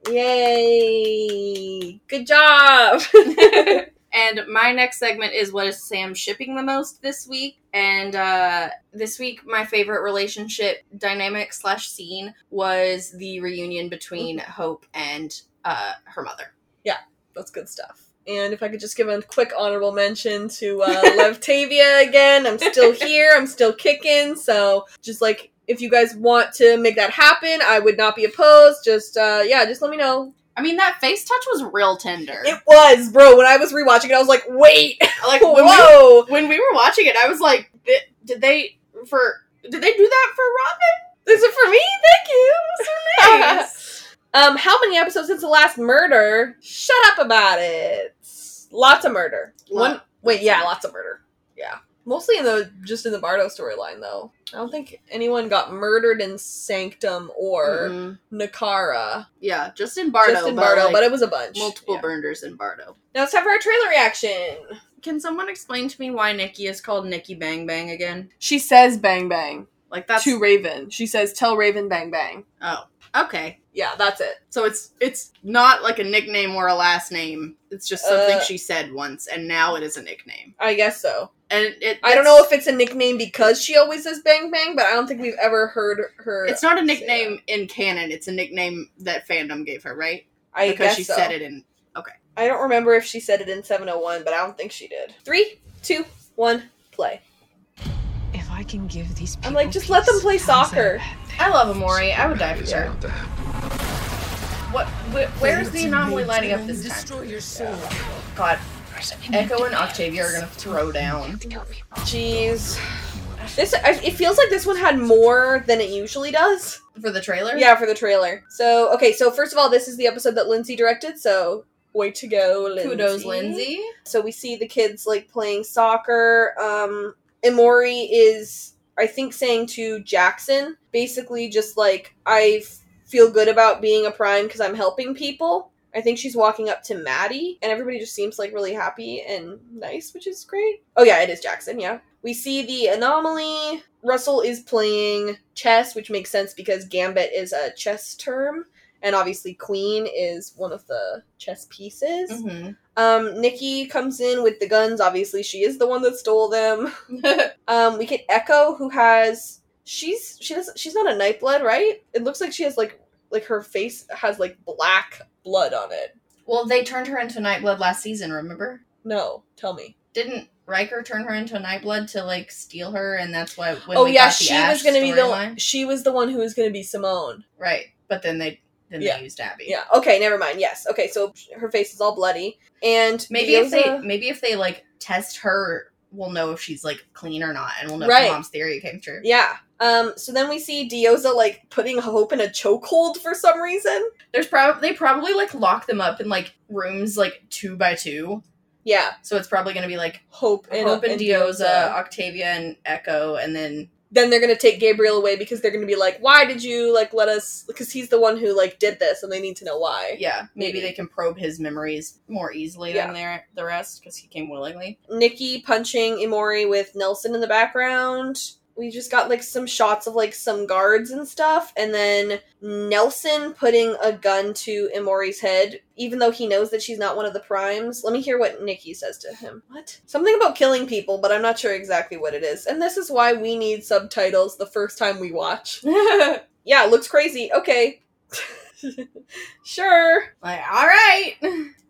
Yay! Good job. (laughs) And my next segment is what is Sam shipping the most this week? And uh, this week, my favorite relationship dynamic slash scene was the reunion between Hope and uh, her mother. Yeah, that's good stuff. And if I could just give a quick honorable mention to uh, (laughs) Levtavia again, I'm still here. I'm still kicking. So just like if you guys want to make that happen, I would not be opposed. Just uh yeah, just let me know. I mean, that face touch was real tender. It was, bro. When I was rewatching it, I was like, wait, (laughs) like (laughs) when we, whoa. when we were watching it, I was like, did they for did they do that for Robyn? Is it for me? Thank you. So (laughs) nice. um, how many episodes since the last murder? Shut up about it. Lots of murder. One. Wait, yeah, lots of murder. Yeah, mostly in the just in the Bardo storyline though. I don't think anyone got murdered in Sanctum or Mhm. Nakara. Yeah, just in Bardo. just in but, Bardo, like, but it was a bunch. multiple Yeah. burners in Bardo. Now it's time for our trailer reaction. Can someone explain to me why Nikki is called Nikki Bang Bang again? She says "bang bang" Like that's to Raven. She says "tell Raven bang bang." oh okay. Yeah, that's it. So it's it's not like a nickname or a last name. It's just something Uh, she said once, and now it is a nickname. I guess so. And it, it I don't know if it's a nickname because she always says "bang bang," but I don't think we've ever heard her. it's not a nickname in canon. It's a nickname that fandom gave her, right? I because guess she so. said it in. Okay. I don't remember if she said it in 701, but I don't think she did. Three, two, one, play. If I can give these people I'm like, just let them play how's that soccer. Bad? I love Emori. I would die for her. What the? Wh- where's the anomaly lining up this time? Destroy your soul. God, Echo and Octavia are gonna throw down. Jeez. This it feels like this one had more than it usually does. For the trailer? Yeah, for the trailer. So okay, so first of all, this is the episode that Lindsey directed. So way to go, Lindsey. Kudos, Lindsey. So we see the kids like playing soccer. Um, Emori is, I think, saying to Jackson, basically just like I feel good about being a prime because I'm helping people. I think she's walking up to Madi, and everybody just seems like really happy and nice, which is great. Oh yeah, it is Jackson. Yeah, we see the anomaly. Russell is playing chess, which makes sense because gambit is a chess term, and obviously queen is one of the chess pieces. hmm Um, Nikki comes in with the guns. Obviously, she is the one that stole them. (laughs) Um, we get Echo, who has she's she does she's not a nightblood, right? It looks like she has like like her face has like black blood on it. well, they turned her into Nightblood last season. Remember? No, tell me. Didn't Riker turn her into a Nightblood to like steal her, and that's why when oh yeah, she was gonna be the storyline? she was the one who was gonna be Simone. right. But then they then Yeah. they used Abby. Yeah. Okay, never mind. Yes. Okay, so her face is all bloody, and Maybe if they maybe if they like test her, we'll know if she's like clean or not, and we'll know Right. if mom's theory came true. yeah. Um. So then we see Diyoza like putting Hope in a chokehold for some reason. There's probably they probably like lock them up in like rooms like two by two. Yeah. So it's probably gonna be like Hope and Hope and and Diyoza, Octavia and Echo, and then then they're gonna take Gabriel away because they're gonna be like, "Why did you like let us?" Because he's the one who like did this, and they need to know why. yeah, maybe, Maybe. they can probe his memories more easily Yeah. than their the rest because he came willingly. Nikki punching Emori with Nelson in the background. We just got like some shots of like some guards and stuff, and then Nelson putting a gun to Emori's head, even though he knows that she's not one of the primes. Let me hear what Nikki says to him. What? Something about killing people, but I'm not sure exactly what it is. And this is why we need subtitles the first time we watch. (laughs) yeah, it looks crazy. Okay. (laughs) sure. Like, all right.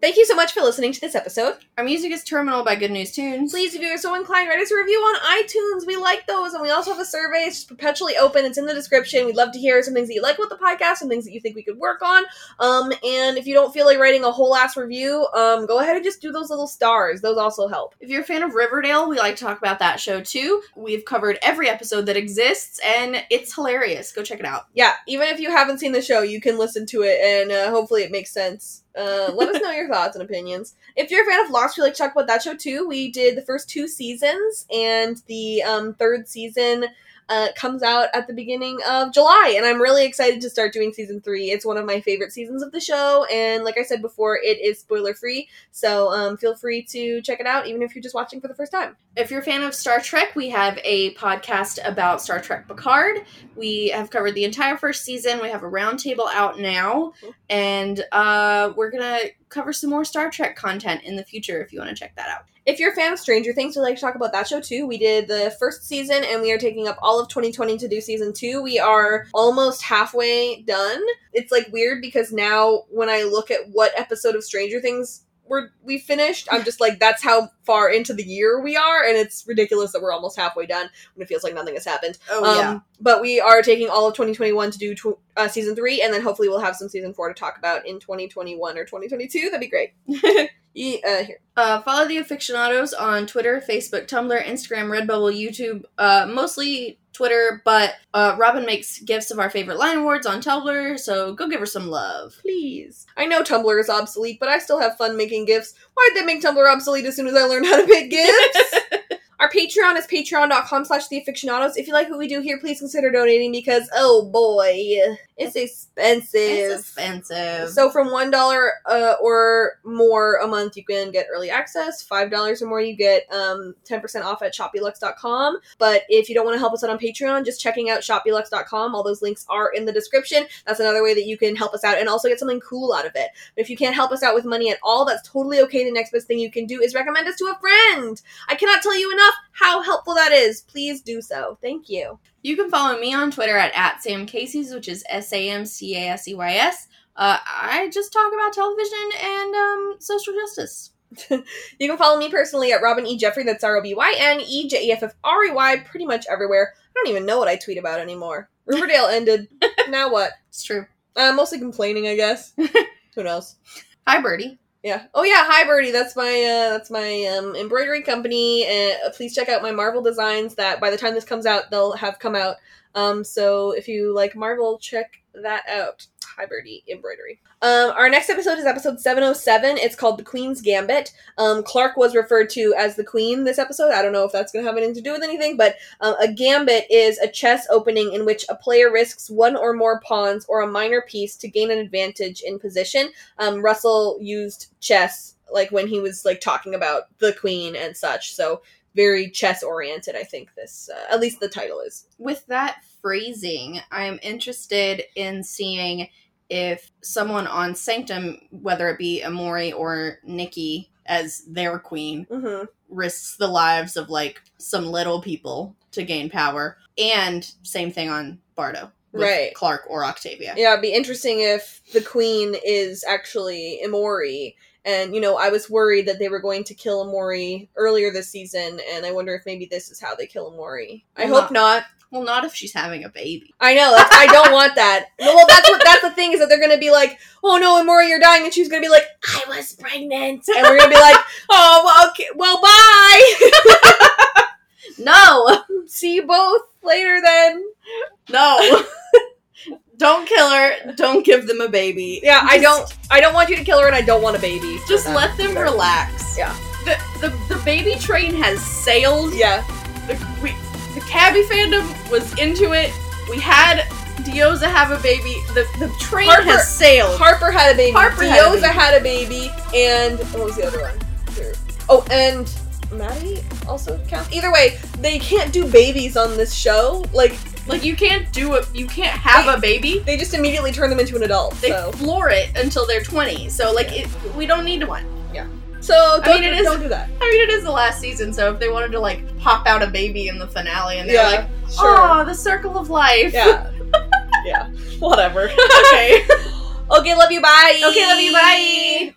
Thank you so much for listening to this episode. Our music is Terminal by Good News Tunes. Please, if you are so inclined, write us a review on iTunes. We like those, and we also have a survey. It's just perpetually open. It's in the description. We'd love to hear some things that you like about the podcast, some things that you think we could work on. Um, and if you don't feel like writing a whole ass review, um, go ahead and just do those little stars. Those also help. If you're a fan of Riverdale, we like to talk about that show too. We've covered every episode that exists, and it's hilarious. Go check it out. Yeah, even if you haven't seen the show, you can listen to it, and uh, hopefully it makes sense. Uh, let us know your thoughts and opinions. If you're a fan of Lost, we like to talk about that show too. We did the first two seasons, and the um, third season uh, comes out at the beginning of July, and I'm really excited to start doing season three. It's one of my favorite seasons of the show, and like I said before, it is spoiler free, so um, feel free to check it out, even if you're just watching for the first time. If you're a fan of Star Trek, we have a podcast about Star Trek Picard. We have covered the entire first season. We have a roundtable out now, and uh, we're gonna cover some more Star Trek content in the future if you want to check that out. If you're a fan of Stranger Things, we'd like to talk about that show too. We did the first season and we are taking up all of 2020 to do season two. We are almost halfway done. It's like weird because now when I look at what episode of Stranger Things we're we finished. I'm just like that's how far into the year we are, and it's ridiculous that we're almost halfway done when it feels like nothing has happened. Oh um, But we are taking all of 2021 to do tw- uh, season three, and then hopefully we'll have some season four to talk about in 2021 or 2022. That'd be great. (laughs) yeah, uh, here. Uh, follow the Afictionados on Twitter, Facebook, Tumblr, Instagram, Redbubble, YouTube. Uh, mostly Twitter, but uh, Robyn makes gifts of our favorite line awards on Tumblr, so go give her some love. Please. I know Tumblr is obsolete, but I still have fun making gifts. Why'd they make Tumblr obsolete as soon as I learned how to make gifts? (laughs) Our Patreon is patreon.com slash the afictionados. If you like what we do here, please consider donating because, oh boy, it's expensive. It's expensive. So from one dollar uh, or more a month, you can get early access. Five dollars or more, you get um ten percent off at shopbeeluxe.com. But if you don't want to help us out on Patreon, just checking out shopbeeluxe.com. All those links are in the description. That's another way that you can help us out and also get something cool out of it. But if you can't help us out with money at all, that's totally okay. The next best thing you can do is recommend us to a friend. I cannot tell you enough how helpful that is. Please do so. Thank you. You can follow me on Twitter at, at Sam Casey's, which is S A M C A S E Y S. Uh, I just talk about television and um, social justice. (laughs) You can follow me personally at Robyn E. Jeffrey, that's R O B Y N E J E F F R E Y, pretty much everywhere. I don't even know what I tweet about anymore. Riverdale (laughs) ended. now what? It's true. Uh, mostly complaining, I guess. (laughs) Who knows? Hi, Byrdi. Yeah. Oh yeah, hi Byrdi. That's my uh, that's my um, embroidery company. Uh, please check out my Marvel designs. That by the time this comes out, they'll have come out. Um, so if you like Marvel, check that out. Embroidery. Um, our next episode is episode seven oh seven. It's called The Queen's Gambit. Um, Clarke was referred to as the Queen this episode. I don't know if that's going to have anything to do with anything, but um, a gambit is a chess opening in which a player risks one or more pawns or a minor piece to gain an advantage in position um, Russell used chess like when he was like talking about the queen and such. So very chess oriented. I think this, uh, at least the title is. With that phrasing, I'm interested in seeing if someone on Sanctum, whether it be Emori or Nikki as their queen, Mm-hmm. risks the lives of like some little people to gain power. And same thing on Bardo. with Right. Clarke or Octavia. Yeah, it'd be interesting if the queen is actually Emori. And you know, I was worried that they were going to kill Emori earlier this season, and I wonder if maybe this is how they kill Emori. I Well, hope not. Well, not if she's having a baby. I know. That's, I don't (laughs) want that. Well, that's what that's the thing is that they're gonna be like, "Oh no, Emori, you're dying," and she's gonna be like, "I was pregnant," and we're gonna be like, (laughs) "Oh, well, okay, well, bye. (laughs) No! See you both later then." No! don't kill her. Don't give them a baby. Yeah, I don't. I don't want you to kill her, and I don't want a baby. Just them. let them relax. Yeah. The, the the baby train has sailed. Yeah, The, we, Kabby fandom was into it. We had Diyoza have a baby. The the train Harper- has sailed. Harper had a baby. Harper had a Diyoza baby. had a baby, and what was the other one? Oh, and Madi also counts. Either way, they can't do babies on this show. Like like you can't do it. You can't have a baby. they just immediately turn them into an adult. They so, floor it until they're twenty. So like it, we don't need one. So don't, mean, it is- don't do that. I mean, it is the last season, so if they wanted to like pop out a baby in the finale, and they're Yeah, like, sure. "Oh, the circle of life." Yeah, yeah, (laughs) whatever. (laughs) okay. (laughs) okay, love you. Bye. Okay, love you. Bye.